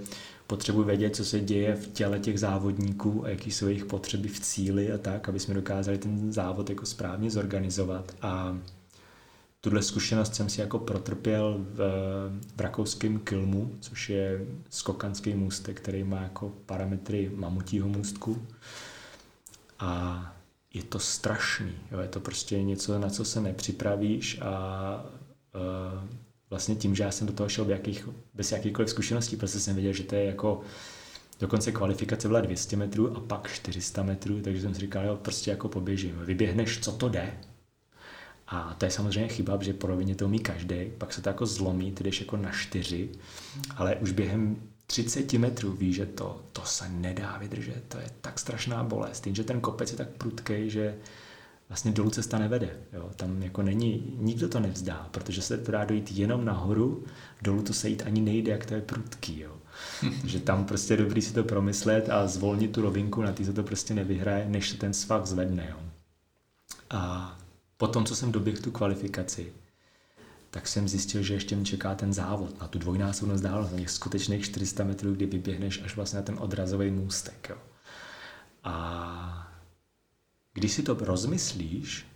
potřebuji vědět, co se děje v těle těch závodníků a jaký jsou jejich potřeby v cíli a tak, aby jsme dokázali ten závod jako správně zorganizovat. A tuhle zkušenost jsem si jako protrpěl v, v rakouském Kilmu, což je skokanský můstek, který má jako parametry mamutího můstku. A je to strašný. Jo? Je to prostě něco, na co se nepřipravíš a uh, vlastně tím, že já jsem do toho šel jakých, bez jakýchkoliv zkušeností, protože jsem věděl, že to je jako dokonce kvalifikace byla 200 metrů a pak 400 metrů, takže jsem si říkal, jo, prostě jako poběžím. Vyběhneš, co to jde, a to je samozřejmě chyba, že po rovině to umí každý, pak se to jako zlomí, ty jdeš jako na čtyři, ale už během 30 metrů víš, že to, to se nedá vydržet, to je tak strašná bolest, tím, že ten kopec je tak prudký, že vlastně dolů cesta nevede. Jo? Tam jako není, nikdo to nevzdá, protože se to dá dojít jenom nahoru, dolů to se jít ani nejde, jak to je prudký. Jo? Takže tam prostě je dobrý si to promyslet a zvolnit tu rovinku, na ty se to prostě nevyhraje, než se ten svah zvedne. Jo? A potom, co jsem doběhl tu kvalifikaci, tak jsem zjistil, že ještě mě čeká ten závod na tu dvojnásobnou vzdálenost, na těch skutečných 400 metrů, kdy vyběhneš až vlastně na ten odrazový můstek. Jo. A když si to rozmyslíš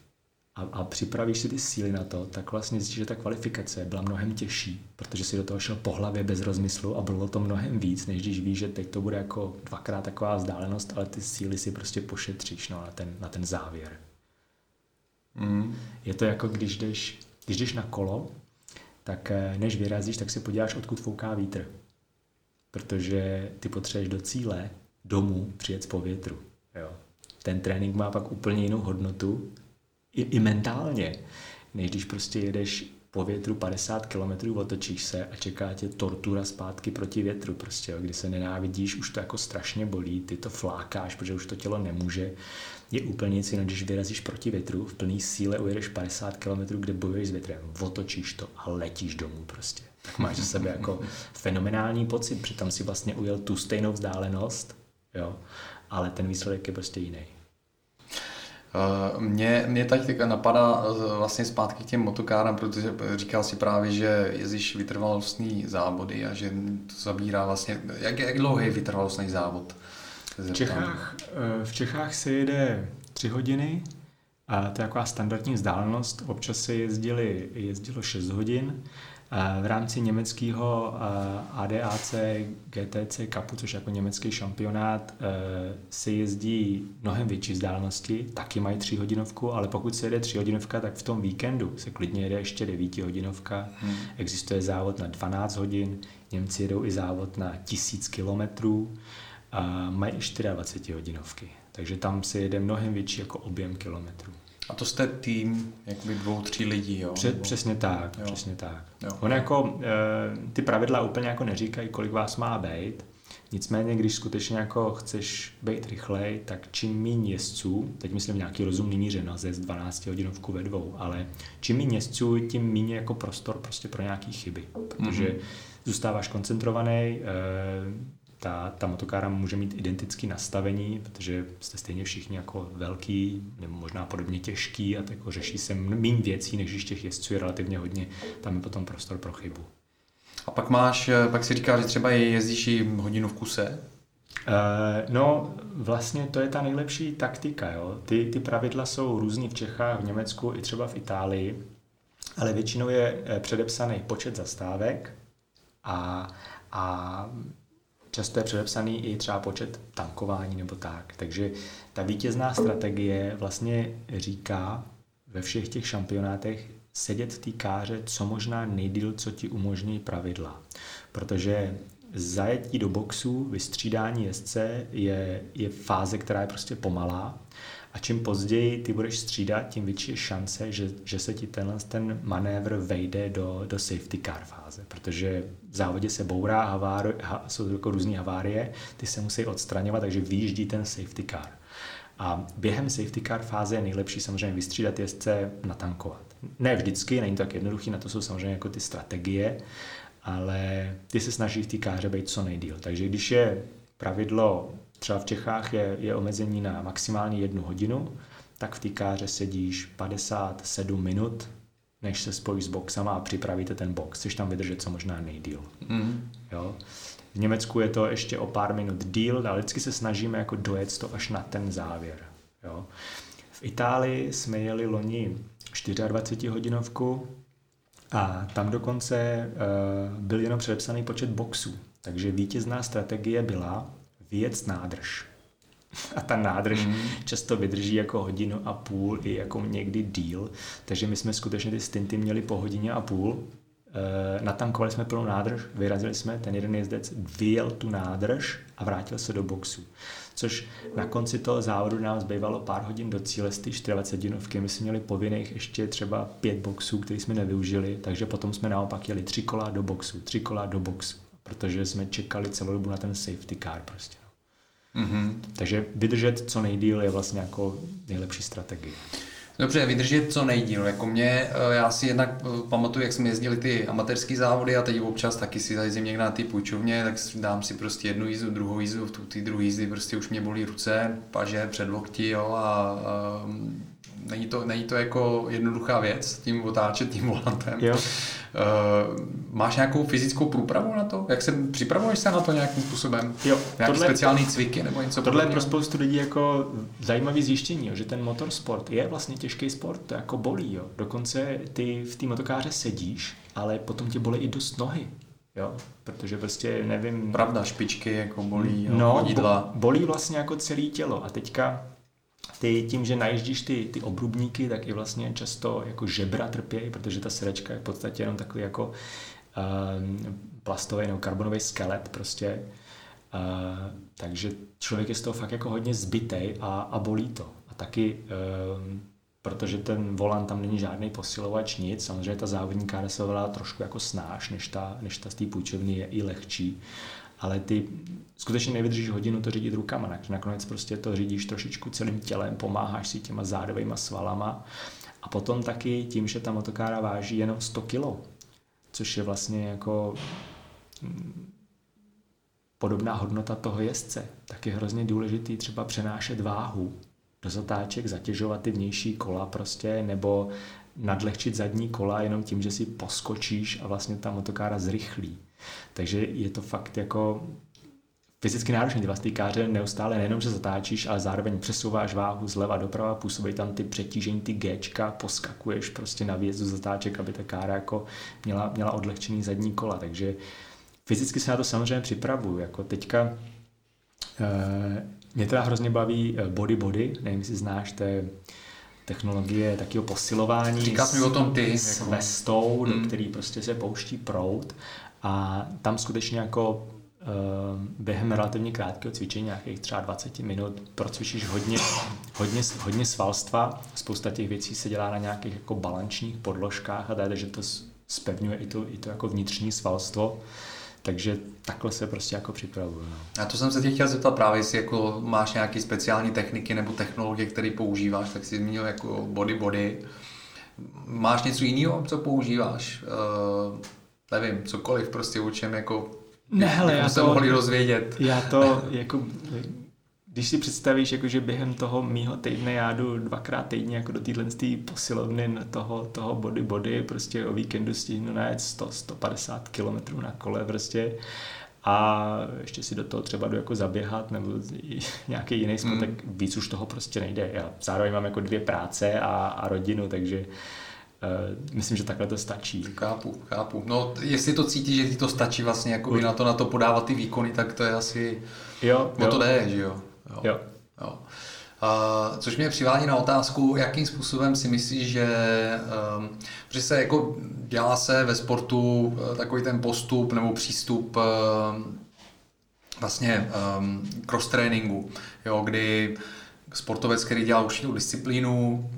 a, a připravíš si ty síly na to, tak vlastně zjistíš, že ta kvalifikace byla mnohem těžší, protože si do toho šel po hlavě bez rozmyslu a bylo to mnohem víc, než když víš, že teď to bude jako dvakrát taková vzdálenost, ale ty síly si prostě pošetříš no, na, ten, na ten závěr. Mm. Je to jako když jdeš, když jdeš na kolo, tak eh, než vyrazíš, tak si podíváš, odkud fouká vítr. Protože ty potřebuješ do cíle, domů, přijet po větru. Jo. Ten trénink má pak úplně jinou hodnotu, i, i mentálně, než když prostě jedeš po větru 50 km, otočíš se a čeká tě tortura zpátky proti větru, prostě, jo, kdy se nenávidíš, už to jako strašně bolí, ty to flákáš, protože už to tělo nemůže. Je úplně nic jiného, když vyrazíš proti větru, v plné síle ujedeš 50 km, kde bojuješ s větrem, otočíš to a letíš domů prostě. Tak máš za sebe jako fenomenální pocit, přitom si vlastně ujel tu stejnou vzdálenost, jo, ale ten výsledek je prostě jiný. Eh, mě, mě tady teďka napadá eh, vlastně zpátky k těm motokárám, protože říkal si právě, že jezdíš vytrvalostní závody a že to zabírá vlastně, jak, jak dlouhý je vytrvalostný závod? V Čechách, eh, v Čechách se jede tři hodiny a to je taková standardní vzdálenost. Občas se jezdili, jezdilo 6 hodin v rámci německého ADAC GTC Cupu, což je jako německý šampionát, se jezdí mnohem větší vzdálenosti, taky mají tři hodinovku, ale pokud se jede tři hodinovka, tak v tom víkendu se klidně jede ještě devíti hodinovka. Hmm. Existuje závod na 12 hodin, Němci jedou i závod na 1000 kilometrů, a mají i 24 hodinovky. Takže tam se jede mnohem větší jako objem kilometrů. A to jste tým jakoby dvou, tří lidí, jo? Přes, přesně tak, jo. přesně tak. Jo. On jako, e, ty pravidla úplně jako neříkají, kolik vás má být, nicméně, když skutečně jako chceš být rychlej, tak čím méně jezdců, teď myslím nějaký rozumný míře, ze z 12 hodinovku ve dvou, ale čím méně jezdců, tím méně jako prostor prostě pro nějaký chyby, protože mm-hmm. zůstáváš koncentrovaný, e, ta, ta motokára může mít identické nastavení, protože jste stejně všichni jako velký, nebo možná podobně těžký a tak jako řeší se méně věcí, než když těch jezdců je relativně hodně, tam je potom prostor pro chybu. A pak máš, eh, pak si říká, že třeba jezdíš i hodinu v kuse? Uh, no, vlastně to je ta nejlepší taktika. Jo? Ty, ty pravidla jsou různý v Čechách, v Německu i třeba v Itálii, ale většinou je eh, předepsaný počet zastávek a, a často je předepsaný i třeba počet tankování nebo tak. Takže ta vítězná strategie vlastně říká ve všech těch šampionátech sedět v té káře co možná nejdíl, co ti umožní pravidla. Protože zajetí do boxu, vystřídání jezdce je, je fáze, která je prostě pomalá a čím později ty budeš střídat, tím větší je šance, že, že se ti tenhle ten manévr vejde do, do safety car fáze, protože v závodě se bourá, haváry, ha, jsou jako různé havárie, ty se musí odstraňovat, takže vyjíždí ten safety car. A během safety car fáze je nejlepší samozřejmě vystřídat jezdce, natankovat. Ne vždycky, není to tak jednoduchý, na to jsou samozřejmě jako ty strategie, ale ty se snaží v té káře být co nejdíl. Takže když je pravidlo, třeba v Čechách je, je omezení na maximálně jednu hodinu, tak v té káře sedíš 57 minut, než se spojíš s boxama a připravíte ten box. Chceš tam vydržet co možná nejdíl. Mm. Jo? V Německu je to ještě o pár minut díl, ale vždycky se snažíme jako dojet to až na ten závěr. Jo? V Itálii jsme jeli loni 24 hodinovku a tam dokonce uh, byl jenom předepsaný počet boxů. Takže vítězná strategie byla vyjet nádrž. A ta nádrž mm. často vydrží jako hodinu a půl i jako někdy díl. Takže my jsme skutečně ty stinty měli po hodině a půl Eh, natankovali jsme plnou nádrž, vyrazili jsme, ten jeden jezdec vyjel tu nádrž a vrátil se do boxu. Což na konci toho závodu nám zbývalo pár hodin do cíle z té 24 hodinovky. My jsme měli povinných ještě třeba pět boxů, které jsme nevyužili, takže potom jsme naopak jeli tři kola do boxu, tři kola do boxu, protože jsme čekali celou dobu na ten safety car prostě. No. Mm-hmm. Takže vydržet co nejdíl je vlastně jako nejlepší strategie. Dobře, vydržet co nejdíl. Jako mě, eh, já si jednak eh, pamatuju, jak jsme jezdili ty amatérské závody a teď občas taky si zajezdím někde na ty půjčovně, tak dám si prostě jednu jízdu, druhou jízdu, v tu ty druhé jízdy prostě už mě bolí ruce, paže, předlokti, jo, a, a není to, není to jako jednoduchá věc tím otáčet tím volantem. Jo. Uh, máš nějakou fyzickou průpravu na to? Jak se připravuješ se na to nějakým způsobem? Jo. Nějaké tohle, speciální cviky nebo něco Tohle je pro spoustu lidí jako zajímavý zjištění, jo, že ten motorsport je vlastně těžký sport, to jako bolí. Jo. Dokonce ty v té motokáře sedíš, ale potom tě bolí i dost nohy. Jo, protože prostě nevím... Pravda, špičky jako bolí, jo, no, chodidla. bolí vlastně jako celé tělo a teďka ty tím, že najíždíš ty, ty obrubníky, tak i vlastně často jako žebra trpějí, protože ta srdečka je v podstatě jenom takový jako uh, plastový nebo karbonový skelet prostě. Uh, takže člověk je z toho fakt jako hodně zbytej a, a bolí to. A taky, uh, protože ten volant tam není žádný posilovač, nic, samozřejmě ta závodní kára se trošku jako snáš, než ta, než ta z té půjčovny je i lehčí ale ty skutečně nevydržíš hodinu to řídit rukama, takže nakonec prostě to řídíš trošičku celým tělem, pomáháš si těma zádovými svalama. A potom taky tím, že ta motokára váží jenom 100 kg, což je vlastně jako mm, podobná hodnota toho jezdce, tak je hrozně důležitý třeba přenášet váhu do zatáček, zatěžovat ty vnější kola prostě, nebo nadlehčit zadní kola jenom tím, že si poskočíš a vlastně ta motokára zrychlí. Takže je to fakt jako fyzicky náročný. Ty vlastně káře neustále nejenom, že zatáčíš, ale zároveň přesouváš váhu zleva doprava, působí tam ty přetížení, ty Gčka, poskakuješ prostě na výjezdu zatáček, aby ta kára jako měla, měla odlehčený zadní kola. Takže fyzicky se na to samozřejmě připravuju. Jako teďka e, mě teda hrozně baví eh, body body, nevím, jestli znáš, to je technologie takového posilování. Říkáš mi o tom ty. S jako... vestou, do který prostě se pouští prout a tam skutečně jako uh, během relativně krátkého cvičení, nějakých třeba 20 minut, procvičíš hodně, hodně, hodně svalstva. Spousta těch věcí se dělá na nějakých jako balančních podložkách a tady, že to spevňuje i to, i to jako vnitřní svalstvo. Takže takhle se prostě jako připravuju. No. A to jsem se tě chtěl zeptat právě, jestli jako máš nějaké speciální techniky nebo technologie, které používáš, tak si zmínil jako body body. Máš něco jiného, co používáš? Uh, nevím, cokoliv prostě o čem jako ne, hele, já se to, mohli rozvědět. Já to jako když si představíš, jako, že během toho mýho týdne já jdu dvakrát týdně jako do téhle posilovny toho, toho body body, prostě o víkendu stihnu najet 100-150 km na kole prostě a ještě si do toho třeba jdu jako zaběhat nebo nějaký jiný sport, mm. tak víc už toho prostě nejde. Já zároveň mám jako dvě práce a, a rodinu, takže Uh, myslím, že takhle to stačí. Chápu, chápu. No, jestli to cítíš, že ti to stačí vlastně jako na to, na to podávat ty výkony, tak to je asi... Jo, o jo. to jde, že jo? Jo. jo. jo. Uh, což mě přivádí na otázku, jakým způsobem si myslíš, že, um, že se jako dělá se ve sportu uh, takový ten postup nebo přístup uh, vlastně um, cross tréninku, jo, kdy sportovec, který dělá určitou disciplínu,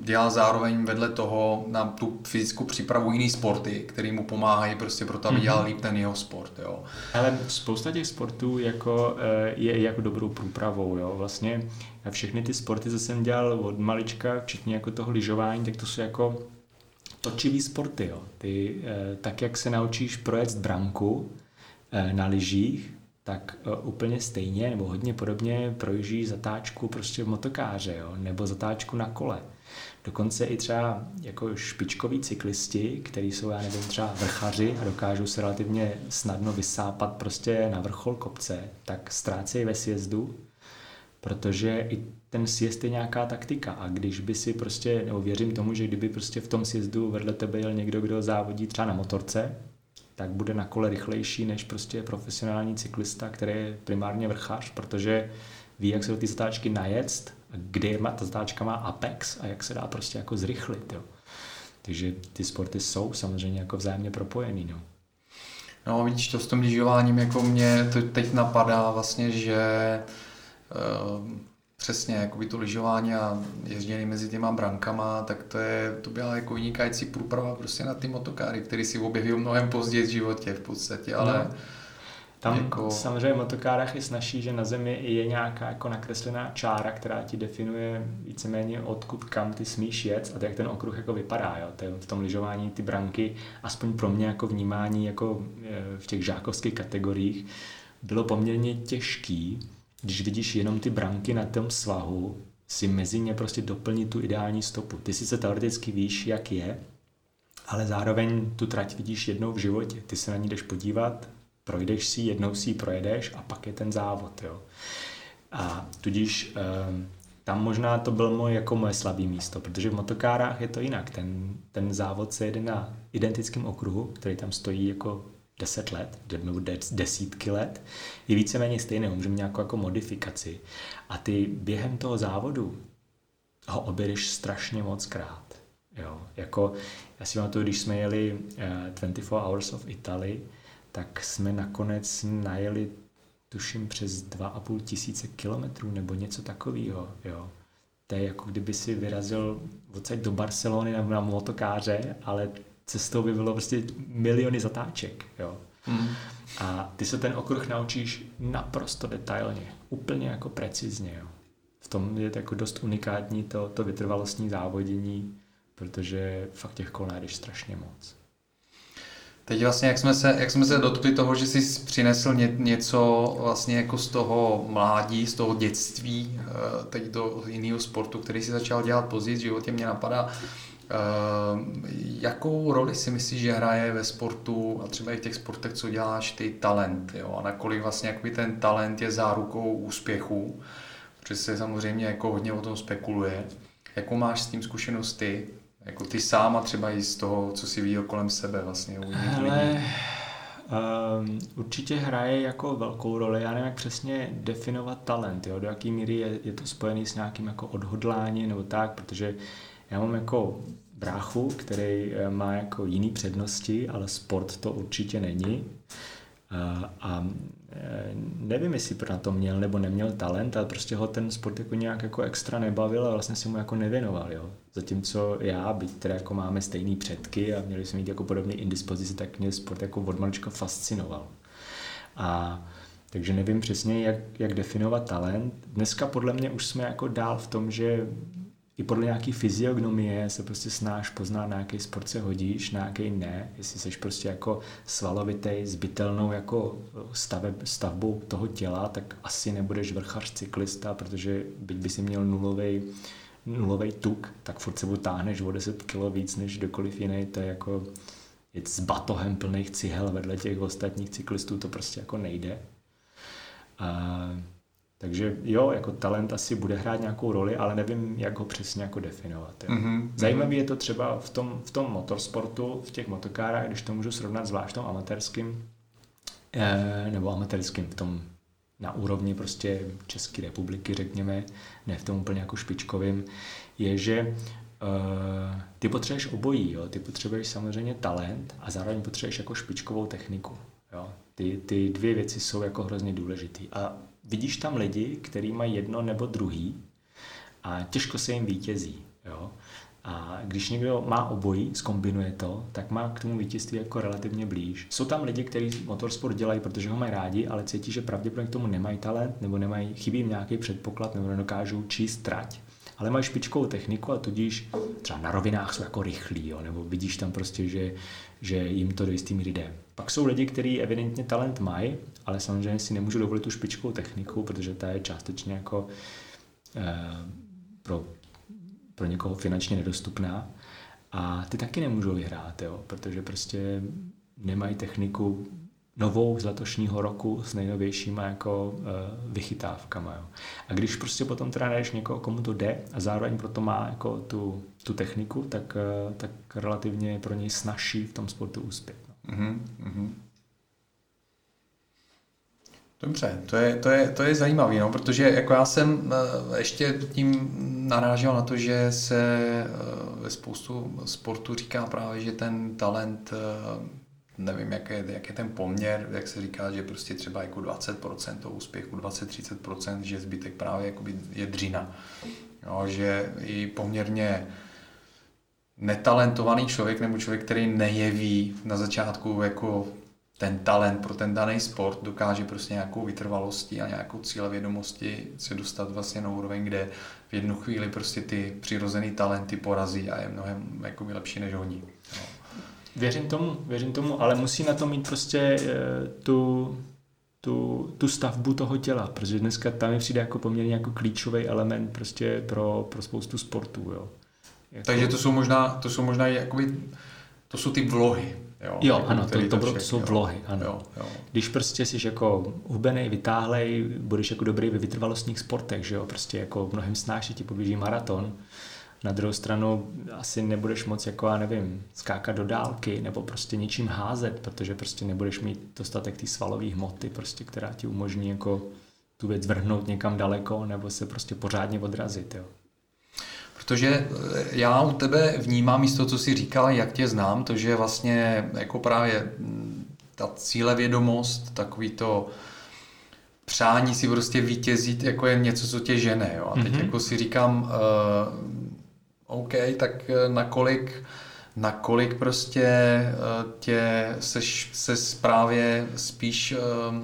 dělá zároveň vedle toho na tu fyzickou přípravu jiný sporty, které mu pomáhají prostě pro to, aby dělal mhm. líp ten jeho sport. Jo. Ale spousta těch sportů jako, eh, je jako dobrou průpravou. Jo. Vlastně všechny ty sporty, co jsem dělal od malička, včetně jako toho lyžování, tak to jsou jako točivý sporty. Jo. Ty, eh, tak jak se naučíš projet branku eh, na lyžích, tak uh, úplně stejně nebo hodně podobně projíždí zatáčku prostě v motokáře, jo? nebo zatáčku na kole. Dokonce i třeba jako špičkoví cyklisti, kteří jsou, já nevím, třeba vrchaři a dokážou se relativně snadno vysápat prostě na vrchol kopce, tak ztrácejí ve sjezdu, protože i ten sjezd je nějaká taktika a když by si prostě, nebo věřím tomu, že kdyby prostě v tom sjezdu vedle tebe jel někdo, kdo závodí třeba na motorce, tak bude na kole rychlejší než prostě profesionální cyklista, který je primárně vrchař, protože ví, jak se do ty zatáčky najet, kde ta zatáčka má apex a jak se dá prostě jako zrychlit. Jo. Takže ty sporty jsou samozřejmě jako vzájemně propojený. No. No vidíš, to s tím lyžováním, jako mě to teď napadá vlastně, že uh, Přesně, jako by to lyžování a ježdění mezi těma brankama, tak to, je, to byla jako vynikající průprava prostě na ty motokáry, který si objeví mnohem později v životě v podstatě, ale... No. Tam jako... samozřejmě v motokárách je snaží, že na zemi je nějaká jako nakreslená čára, která ti definuje víceméně odkud kam ty smíš jet a to jak ten okruh jako vypadá. Jo. To je v tom lyžování ty branky, aspoň pro mě jako vnímání jako e, v těch žákovských kategoriích, bylo poměrně těžký když vidíš jenom ty branky na tom svahu, si mezi ně prostě doplnit tu ideální stopu. Ty sice teoreticky víš, jak je, ale zároveň tu trať vidíš jednou v životě. Ty se na ní jdeš podívat, projdeš si, jednou si ji projedeš a pak je ten závod. Jo. A tudíž ehm, tam možná to bylo moje, jako moje slabé místo, protože v motokárách je to jinak. Ten, ten závod se jede na identickém okruhu, který tam stojí jako deset let, nebo desítky let, je víceméně stejné, můžeme nějakou jako modifikaci. A ty během toho závodu ho objedeš strašně moc krát. Jo, jako, já si pamatuju, když jsme jeli uh, eh, 24 Hours of Italy, tak jsme nakonec najeli tuším přes 2,5 tisíce kilometrů nebo něco takového. Jo. To je jako kdyby si vyrazil odsaď do Barcelony na, na motokáře, ale cestou by bylo prostě miliony zatáček. Jo. Mm. A ty se ten okruh naučíš naprosto detailně, úplně jako precizně. Jo. V tom je to jako dost unikátní to, to vytrvalostní závodění, protože fakt těch kol najdeš strašně moc. Teď vlastně, jak jsme, se, jak jsme se dotkli toho, že jsi přinesl ně, něco vlastně jako z toho mládí, z toho dětství, eh, teď do jiného sportu, který si začal dělat později v životě, mě napadá, jakou roli si myslíš, že hraje ve sportu a třeba i v těch sportech, co děláš ty, talent? Jo? A nakolik vlastně jakoby ten talent je zárukou úspěchu? Protože se samozřejmě jako hodně o tom spekuluje. Jakou máš s tím zkušenost ty? Jako ty sám a třeba i z toho, co si viděl kolem sebe vlastně u jiných lidí? Um, určitě hraje jako velkou roli, já nevím, jak přesně definovat talent, jo? do jaký míry je, je to spojený s nějakým jako odhodláním nebo tak, protože já mám jako bráchu, který eh, má jako jiný přednosti, ale sport to určitě není. A, a eh, nevím, jestli na to měl nebo neměl talent, ale prostě ho ten sport jako nějak jako extra nebavil a vlastně si mu jako nevěnoval. Jo. Zatímco já, byť teda jako máme stejný předky a měli jsme mít jako podobné indispozici, tak mě sport jako od malička fascinoval. A takže nevím přesně, jak, jak definovat talent. Dneska podle mě už jsme jako dál v tom, že i podle nějaký fyziognomie se prostě snáš poznat, na jaký sport se hodíš, na jaký ne. Jestli jsi prostě jako svalovitý, zbytelnou jako stave, stavbou toho těla, tak asi nebudeš vrchař cyklista, protože byť by si měl nulový nulový tuk, tak furt se táhneš o 10 kg víc než kdokoliv jiný. To je jako jet s batohem plných cihel vedle těch ostatních cyklistů, to prostě jako nejde. A takže jo, jako talent asi bude hrát nějakou roli, ale nevím, jak ho přesně jako definovat. Jo. Mm-hmm. Zajímavý je to třeba v tom, v tom motorsportu, v těch motokárách, když to můžu srovnat zvlášť tom amatérským, eh, nebo amatérským v tom na úrovni prostě České republiky, řekněme, ne v tom úplně jako špičkovým, je, že uh, ty potřebuješ obojí, jo? ty potřebuješ samozřejmě talent a zároveň potřebuješ jako špičkovou techniku. Jo? Ty, ty dvě věci jsou jako hrozně důležité. A vidíš tam lidi, kteří mají jedno nebo druhý a těžko se jim vítězí. Jo? A když někdo má obojí, skombinuje to, tak má k tomu vítězství jako relativně blíž. Jsou tam lidi, kteří motorsport dělají, protože ho mají rádi, ale cítí, že pravděpodobně k tomu nemají talent, nebo nemají, chybí jim nějaký předpoklad, nebo nedokážou číst trať ale mají špičkovou techniku a tudíž třeba na rovinách jsou jako rychlí, jo, nebo vidíš tam prostě, že, že jim to do jistý míry jde. Pak jsou lidi, kteří evidentně talent mají, ale samozřejmě si nemůžu dovolit tu špičkovou techniku, protože ta je částečně jako eh, pro pro někoho finančně nedostupná a ty taky nemůžou vyhrát, jo, protože prostě nemají techniku novou z letošního roku s nejnovějšíma jako uh, vychytávkama. Jo. A když prostě potom teda najdeš někoho, komu to jde a zároveň proto má jako tu, tu techniku, tak, uh, tak relativně je pro něj snažší v tom sportu uspět. No. Mm-hmm. Dobře, to je, to je, to je zajímavé, no, protože jako já jsem eh, ještě tím narážel na to, že se eh, ve spoustu sportu říká právě, že ten talent, eh, nevím, jak je, jak je ten poměr, jak se říká, že prostě třeba jako 20% toho úspěchu, 20-30%, že zbytek právě je dřina. Jo, že i poměrně netalentovaný člověk nebo člověk, který nejeví na začátku jako ten talent pro ten daný sport dokáže prostě nějakou vytrvalostí a nějakou cílevědomosti se dostat vlastně na úroveň, kde v jednu chvíli prostě ty přirozený talenty porazí a je mnohem jako lepší než oni. No. Věřím tomu, věřím tomu, ale musí na to mít prostě e, tu, tu, tu stavbu toho těla, protože dneska tam mi přijde jako poměrně jako klíčový element prostě pro, pro spoustu sportů. Jo. Jako... Takže to jsou možná, to jsou možná jakoby, to jsou ty vlohy, Jo, jo jako ano, to, to, to jsou vlohy, ano. Jo, jo. Když prostě jsi jako hubený, vytáhlej, budeš jako dobrý ve vytrvalostních sportech, že jo, prostě jako mnohem snáši ti poběží maraton, na druhou stranu asi nebudeš moc jako, já nevím, skákat do dálky nebo prostě něčím házet, protože prostě nebudeš mít dostatek té svalové hmoty, prostě, která ti umožní jako tu věc vrhnout někam daleko nebo se prostě pořádně odrazit. Jo. Protože eh, já u tebe vnímám místo, co jsi říkal, jak tě znám, to, že vlastně jako právě mm, ta cílevědomost, takový to přání si prostě vítězit, jako je něco, co tě žene. Jo? A teď mm-hmm. jako si říkám, uh, OK, tak eh, nakolik, nakolik prostě uh, tě seš, se právě spíš uh,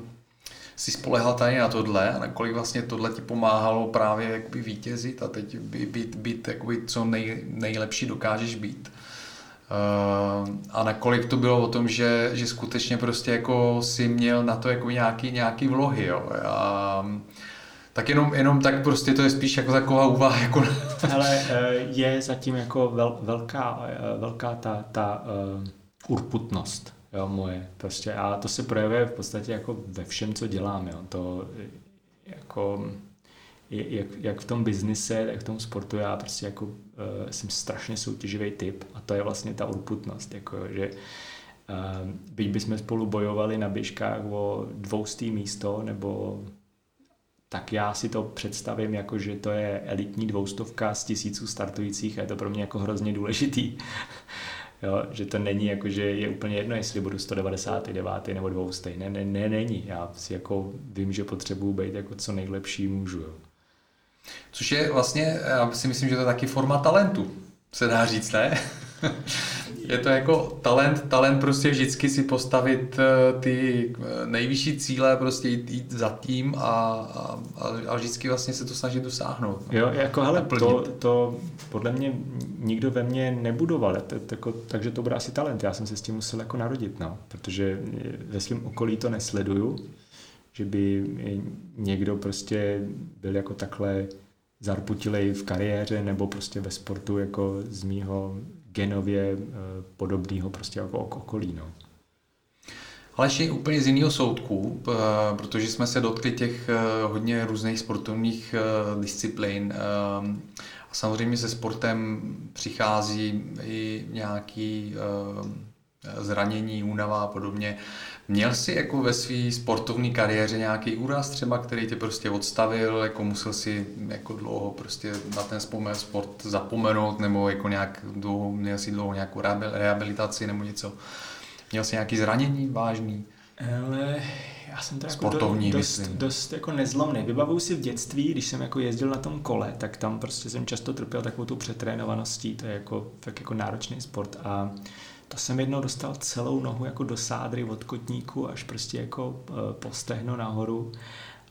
si spolehal tady na tohle a nakolik vlastně tohle ti pomáhalo právě jakoby vítězit a teď být, být, jakoby co nej, nejlepší dokážeš být. Uh, a nakolik to bylo o tom, že, že skutečně prostě jako si měl na to jako nějaký, nějaký vlohy, jo. A, tak jenom, jenom tak prostě to je spíš jako taková úvaha. Jako... Ale eh, je zatím jako vel, velká, eh, velká ta, ta uh, urputnost jo, moje. Prostě a to se projevuje v podstatě jako ve všem, co dělám, jo. To jako jak, jak v tom biznise, tak v tom sportu já prostě jako uh, jsem strašně soutěživý typ a to je vlastně ta urputnost, jako že uh, byť bychom spolu bojovali na běžkách o dvoustý místo nebo tak já si to představím jako, že to je elitní dvoustovka z tisíců startujících a je to pro mě jako hrozně důležitý. Jo, že to není jako, že je úplně jedno, jestli budu 199. nebo 200. Ne, ne, ne, není. Já si jako vím, že potřebuju být jako co nejlepší můžu. Jo. Což je vlastně, já si myslím, že to je taky forma talentu, se dá říct, ne? je to jako talent, talent prostě vždycky si postavit eh, ty eh, nejvyšší cíle, prostě jít, jít za tím a, a, a vždycky vlastně se to snažit dosáhnout. Jo, jako hele, to, to podle mě nikdo ve mně nebudoval, to, jako, takže to bude asi talent. Já jsem se s tím musel jako narodit, no, protože ve svém okolí to nesleduju, že by někdo prostě byl jako takhle zarputilej v kariéře nebo prostě ve sportu jako z mýho genově eh, podobného prostě jako okolí. No. Ale ještě úplně z jiného soudku, eh, protože jsme se dotkli těch eh, hodně různých sportovních disciplín. A samozřejmě se sportem přichází i nějaký zranění, únava a podobně. Měl jsi jako ve své sportovní kariéře nějaký úraz třeba, který tě prostě odstavil, jako musel si jako dlouho prostě na ten sport zapomenout, nebo jako nějak dlouho, měl si dlouho nějakou rehabilitaci nebo něco? Měl jsi nějaký zranění vážný? Ale já jsem to Sportovní, jako dost, dost, dost jako nezlomný. Vybavuju si v dětství, když jsem jako jezdil na tom kole, tak tam prostě jsem často trpěl takovou tu přetrénovaností, to je jako, fakt jako náročný sport a to jsem jednou dostal celou nohu jako do sádry od kotníku až prostě jako eh, po stehno nahoru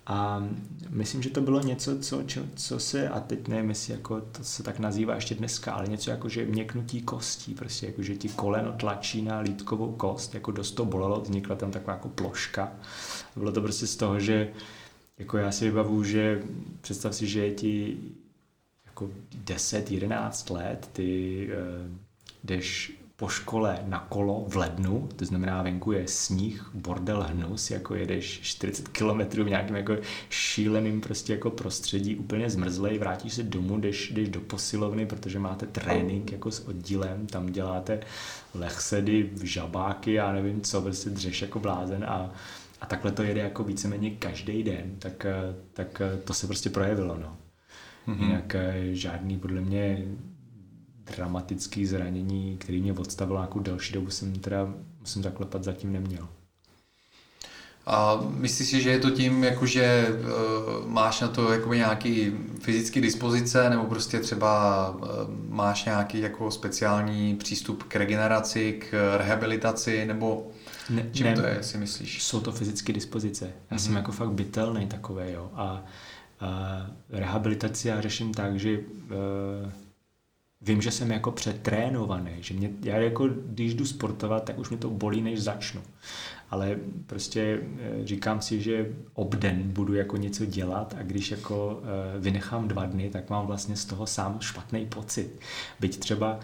a myslím, že to bylo něco, co, čo, co se, a teď nevím, jestli jako to se tak nazývá ještě dneska, ale něco jako, že měknutí kostí, prostě jako, že ti koleno tlačí na lítkovou kost, jako dost to bolelo, vznikla tam taková jako ploška. Bylo to prostě z toho, že jako já si vybavu, že představ si, že je ti jako 10-11 let, ty uh, jdeš po škole na kolo v lednu, to znamená venku je sníh, bordel, hnus, jako jedeš 40 km v nějakém jako šíleným prostě jako prostředí, úplně zmrzlej, vrátíš se domů, jdeš, jdeš do posilovny, protože máte trénink jako s oddílem, tam děláte lechsedy, žabáky, já nevím co, prostě dřeš jako blázen a a takhle to jede jako víceméně každý den, tak, tak to se prostě projevilo, no. Mm-hmm. Jinak eh, žádný podle mě dramatické zranění, který mě odstavilo nějakou delší dobu, jsem teda, musím zaklepat, zatím neměl. A myslíš si, že je to tím, jakože uh, máš na to jako nějaký fyzické dispozice, nebo prostě třeba uh, máš nějaký jako speciální přístup k regeneraci, k rehabilitaci, nebo ne, čím ne, to je, si myslíš? Jsou to fyzické dispozice. Já mm-hmm. jsem jako fakt bytelný takový, jo. A, a rehabilitaci já řeším tak, že uh, vím, že jsem jako přetrénovaný, že mě, já jako, když jdu sportovat, tak už mě to bolí, než začnu. Ale prostě eh, říkám si, že obden budu jako něco dělat a když jako eh, vynechám dva dny, tak mám vlastně z toho sám špatný pocit. Byť třeba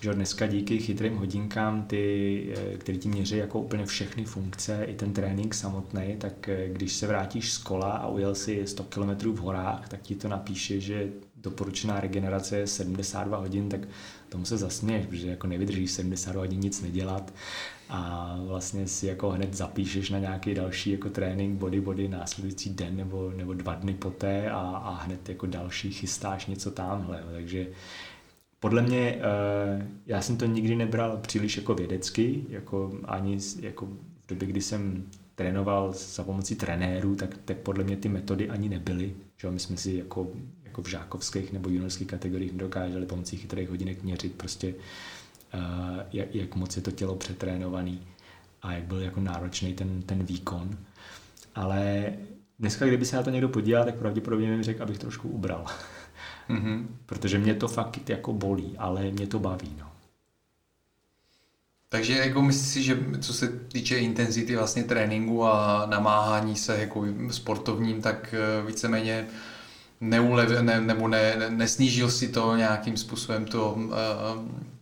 že dneska díky chytrým hodinkám, ty, eh, který ti měří jako úplně všechny funkce, i ten trénink samotný, tak když se vrátíš z kola a ujel si 100 km v horách, tak ti to napíše, že doporučená regenerace je 72 hodin, tak tomu se zasměješ, protože jako nevydržíš 72 hodin nic nedělat a vlastně si jako hned zapíšeš na nějaký další jako trénink body body následující den nebo, nebo dva dny poté a, a hned jako další chystáš něco tamhle. Takže podle mě, eh, já jsem to nikdy nebral příliš jako vědecky, jako ani jako v době, kdy jsem trénoval za pomocí trenérů, tak, tak podle mě ty metody ani nebyly. Že my jsme si jako jako v žákovských nebo juniorských kategoriích dokázali pomocí chytrých hodinek měřit prostě, uh, jak, jak moc je to tělo přetrénovaný a jak byl jako náročný ten, ten výkon. Ale dneska, kdyby se na to někdo podíval, tak pravděpodobně mi řekl, abych trošku ubral. Mm-hmm. Protože mě to fakt jako bolí, ale mě to baví. No. Takže jako myslíš si, že co se týče intenzity vlastně tréninku a namáhání se jako sportovním, tak eh, víceméně neulev, ne, nebo ne, nesnížil si to nějakým způsobem to, eh,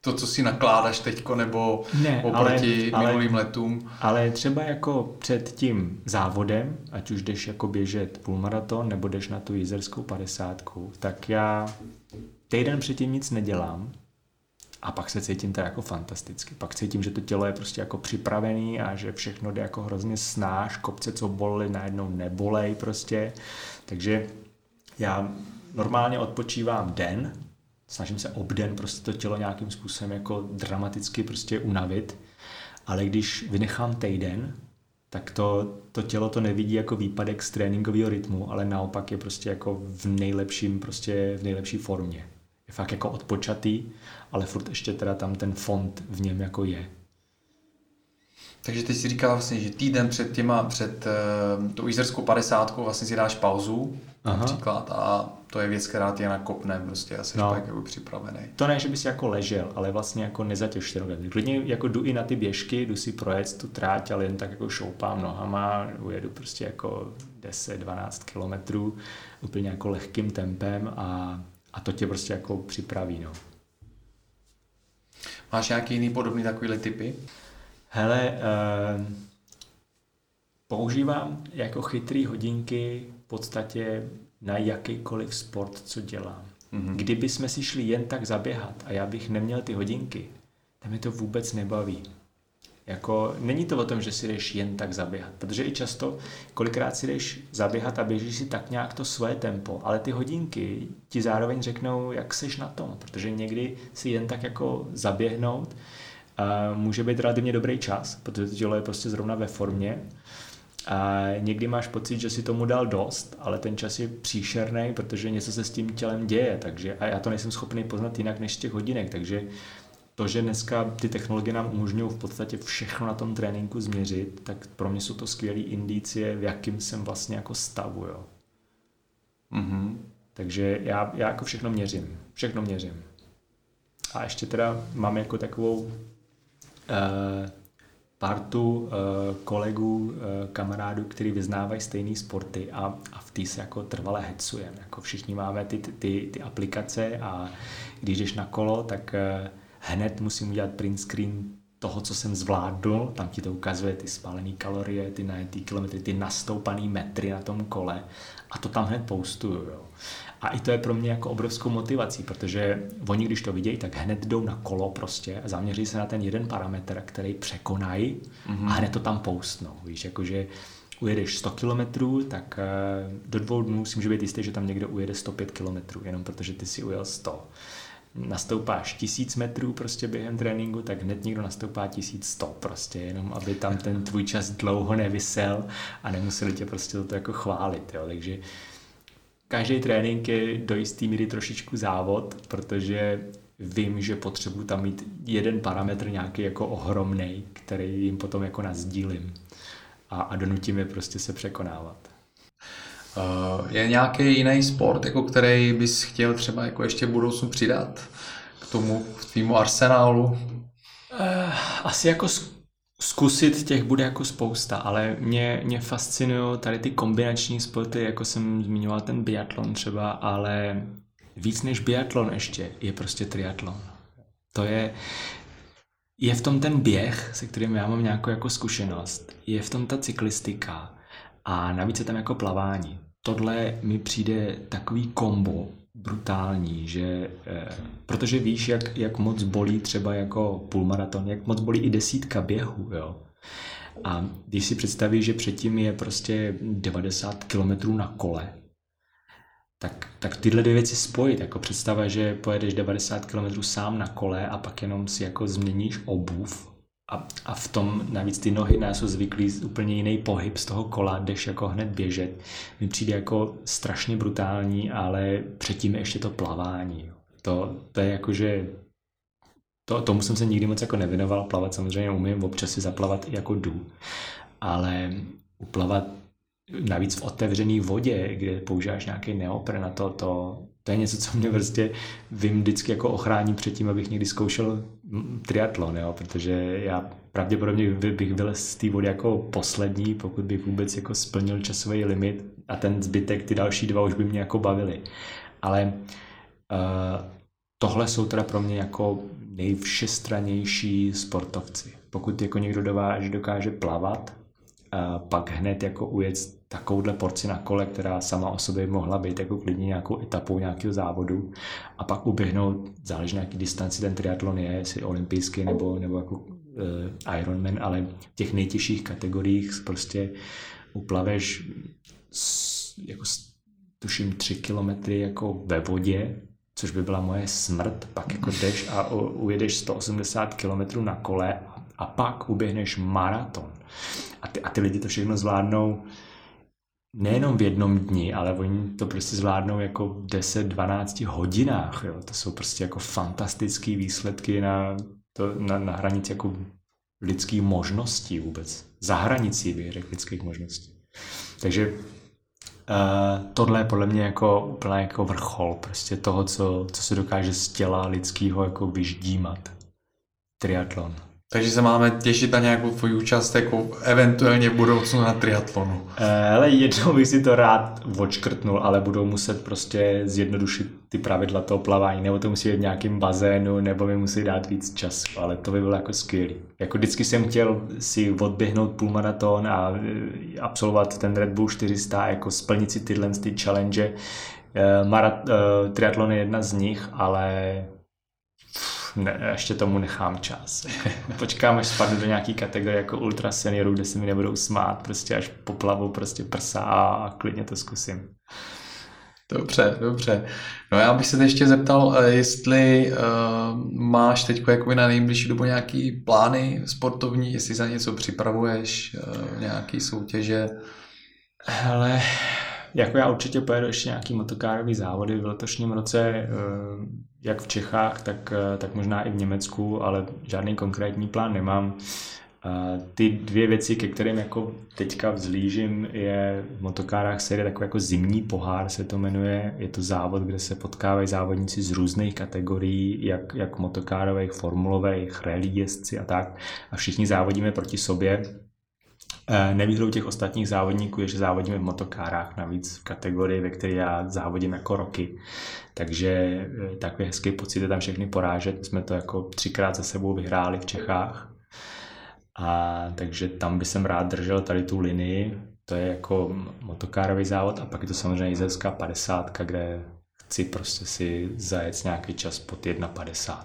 to, co si nakládáš teďko, nebo ne, oproti ale, minulým ale, letům. Ale třeba jako před tím závodem, ať už jdeš jako běžet půlmaraton, nebo jdeš na tu jízerskou padesátku, tak já týden předtím nic nedělám, a pak se cítím teda jako fantasticky. Pak cítím, že to tělo je prostě jako připravený a že všechno jde jako hrozně snáš, kopce, co bolely, najednou nebolej prostě. Takže já normálně odpočívám den, snažím se obden prostě to tělo nějakým způsobem jako dramaticky prostě unavit, ale když vynechám týden, tak to, to tělo to nevidí jako výpadek z tréninkového rytmu, ale naopak je prostě jako v nejlepším, prostě v nejlepší formě. Je fakt jako odpočatý, ale furt ještě teda tam ten fond v něm jako je. Takže ty si říkal vlastně, že týden před těma, před uh, tou jízerskou padesátkou vlastně si dáš pauzu, Aha. například, a to je věc, která tě nakopne, prostě asi no. tak jako připravený. To ne, že bys jako ležel, ale vlastně jako nezatěž ten Klidně jako jdu i na ty běžky, jdu si projet tu tráť, ale jen tak jako šoupám nohama, ujedu prostě jako 10-12 kilometrů úplně jako lehkým tempem a, a to tě prostě jako připraví, no. Máš nějaký jiný podobný takovýhle typy? Hele, uh, používám jako chytrý hodinky v podstatě na jakýkoliv sport, co dělám. Mm-hmm. Kdyby jsme si šli jen tak zaběhat a já bych neměl ty hodinky, tak mi to vůbec nebaví. Jako, není to o tom, že si jdeš jen tak zaběhat, protože i často, kolikrát si jdeš zaběhat a běžíš si tak nějak to svoje tempo, ale ty hodinky ti zároveň řeknou, jak seš na tom, protože někdy si jen tak jako zaběhnout může být relativně dobrý čas, protože to tělo je prostě zrovna ve formě a někdy máš pocit, že si tomu dal dost, ale ten čas je příšerný, protože něco se s tím tělem děje, takže a já to nejsem schopný poznat jinak než z těch hodinek, takže to, že dneska ty technologie nám umožňují v podstatě všechno na tom tréninku změřit, tak pro mě jsou to skvělé indicie, v jakým jsem vlastně jako stavu, jo. Mm-hmm. Takže já, já jako všechno měřím. Všechno měřím. A ještě teda mám jako takovou partu eh, kolegů, eh, kamarádů, který vyznávají stejné sporty a, a v té se jako trvale hecujeme. Jako všichni máme ty, ty, ty aplikace a když jdeš na kolo, tak eh, hned musím udělat print screen toho, co jsem zvládl, tam ti to ukazuje ty spálené kalorie, ty najetý kilometry, ty nastoupané metry na tom kole a to tam hned postuju. Jo. A i to je pro mě jako obrovskou motivací, protože oni, když to vidějí, tak hned jdou na kolo prostě a zaměří se na ten jeden parametr, který překonají mm-hmm. a hned to tam postnou. Víš, jakože ujedeš 100 km, tak eh, do dvou dnů si může být jistý, že tam někdo ujede 105 km, jenom protože ty si ujel 100 nastoupáš tisíc metrů prostě během tréninku, tak hned někdo nastoupá tisíc sto prostě, jenom aby tam ten tvůj čas dlouho nevysel a nemuseli tě prostě to jako chválit, jo. takže každý trénink je do jistý míry trošičku závod, protože vím, že potřebuji tam mít jeden parametr nějaký jako ohromný, který jim potom jako nazdílím a, a donutím je prostě se překonávat. Uh, je nějaký jiný sport, jako který bys chtěl třeba jako ještě v budoucnu přidat k tomu, k tvýmu arsenálu? Uh, asi jako zkusit těch bude jako spousta, ale mě, mě fascinují tady ty kombinační sporty, jako jsem zmiňoval ten biatlon třeba, ale víc než biatlon ještě je prostě triatlon. To je, je v tom ten běh, se kterým já mám nějakou jako zkušenost, je v tom ta cyklistika a navíc je tam jako plavání. Tohle mi přijde takový kombo brutální, že eh, protože víš, jak, jak moc bolí třeba jako půlmaraton, jak moc bolí i desítka běhů, jo. A když si představíš, že předtím je prostě 90 km na kole, tak, tak tyhle dvě věci spojit, jako představa, že pojedeš 90 km sám na kole a pak jenom si jako změníš obuv a, a v tom navíc ty nohy nás jsou zvyklý úplně jiný pohyb z toho kola, jdeš jako hned běžet. Mi přijde jako strašně brutální, ale předtím ještě to plavání. To, to je jako, že to, tomu jsem se nikdy moc jako nevěnoval, plavat samozřejmě umím, občas si zaplavat i jako jdu, ale uplavat navíc v otevřené vodě, kde používáš nějaký neopr na to, to, to je něco, co mě prostě vím vždycky jako ochrání před tím, abych někdy zkoušel triatlon, jo, protože já pravděpodobně bych byl z té vody jako poslední, pokud bych vůbec jako splnil časový limit a ten zbytek, ty další dva už by mě jako bavili. Ale uh, tohle jsou teda pro mě jako nejvšestranější sportovci. Pokud jako někdo dováže, dokáže plavat, pak hned jako ujet takovouhle porci na kole, která sama o sobě mohla být jako klidně nějakou etapou nějakého závodu a pak uběhnout, záleží na jaký distanci ten triatlon je, jestli olympijský nebo, nebo jako uh, Ironman, ale v těch nejtěžších kategoriích prostě uplaveš s, jako tuším tři kilometry jako ve vodě, což by byla moje smrt, pak jako jdeš a ujedeš 180 km na kole a pak uběhneš maraton. A ty, a ty lidi to všechno zvládnou nejenom v jednom dni, ale oni to prostě zvládnou jako v 10-12 hodinách. Jo. To jsou prostě jako fantastické výsledky na, to, na, na hranici jako lidských možností vůbec. Za hranicí, bych řekl, lidských možností. Takže Uh, tohle je podle mě jako úplně jako vrchol prostě toho, co, co se dokáže z těla lidského jako vyždímat. Triatlon. Takže se máme těšit na nějakou tvoji účast jako eventuálně v budoucnu na triatlonu. Eh, ale jednou bych si to rád odškrtnul, ale budou muset prostě zjednodušit ty pravidla toho plavání, nebo to musí být v nějakém bazénu, nebo mi musí dát víc času, ale to by bylo jako skvělý. Jako vždycky jsem chtěl si odběhnout půlmaraton a eh, absolvovat ten Red Bull 400, jako splnit si tyhle ty challenge. Eh, marat, triatlon je jedna z nich, ale ne, ještě tomu nechám čas. Počkám, až spadnu do nějaký kategorie jako ultra seniorů, kde se mi nebudou smát, prostě až poplavu prostě prsa a klidně to zkusím. Dobře, dobře. No já bych se teď ještě zeptal, eh, jestli uh, máš teď jako na nejbližší dobu nějaký plány sportovní, jestli za něco připravuješ, uh, nějaký soutěže? Hele, jako já určitě pojedu ještě nějaký motokárový závody v letošním roce, jak v Čechách, tak, tak možná i v Německu, ale žádný konkrétní plán nemám. Ty dvě věci, ke kterým jako teďka vzlížím, je v motokárách série takový jako zimní pohár se to jmenuje. Je to závod, kde se potkávají závodníci z různých kategorií, jak, jak motokárových, formulových, rally jezdci a tak. A všichni závodíme proti sobě. E, nevýhodou těch ostatních závodníků je, že závodíme v motokárách, navíc v kategorii, ve které já závodím jako roky. Takže e, takový hezký pocit je tam všechny porážet. jsme to jako třikrát za sebou vyhráli v Čechách a takže tam by jsem rád držel tady tu linii, to je jako motokárový závod a pak je to samozřejmě jízerská 50, kde chci prostě si zajet nějaký čas pod 1,50.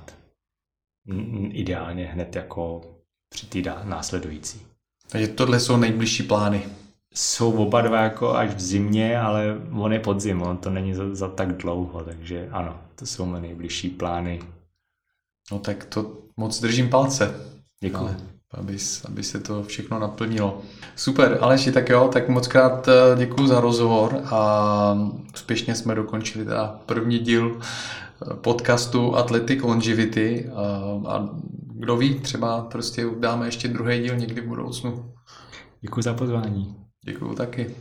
Ideálně hned jako při následující. Takže tohle jsou nejbližší plány. Jsou oba dva jako až v zimě, ale on je podzim, on to není za, za tak dlouho, takže ano, to jsou mé nejbližší plány. No tak to moc držím palce. Děkuji. Aby, aby se to všechno naplnilo. Super, Aleši, tak jo, tak moc krát eh, děkuji za rozhovor a úspěšně jsme dokončili teda první díl eh, podcastu Athletic Longevity a, a kdo ví, třeba prostě dáme ještě druhý díl někdy v budoucnu. Děkuji za pozvání. Děkuji taky.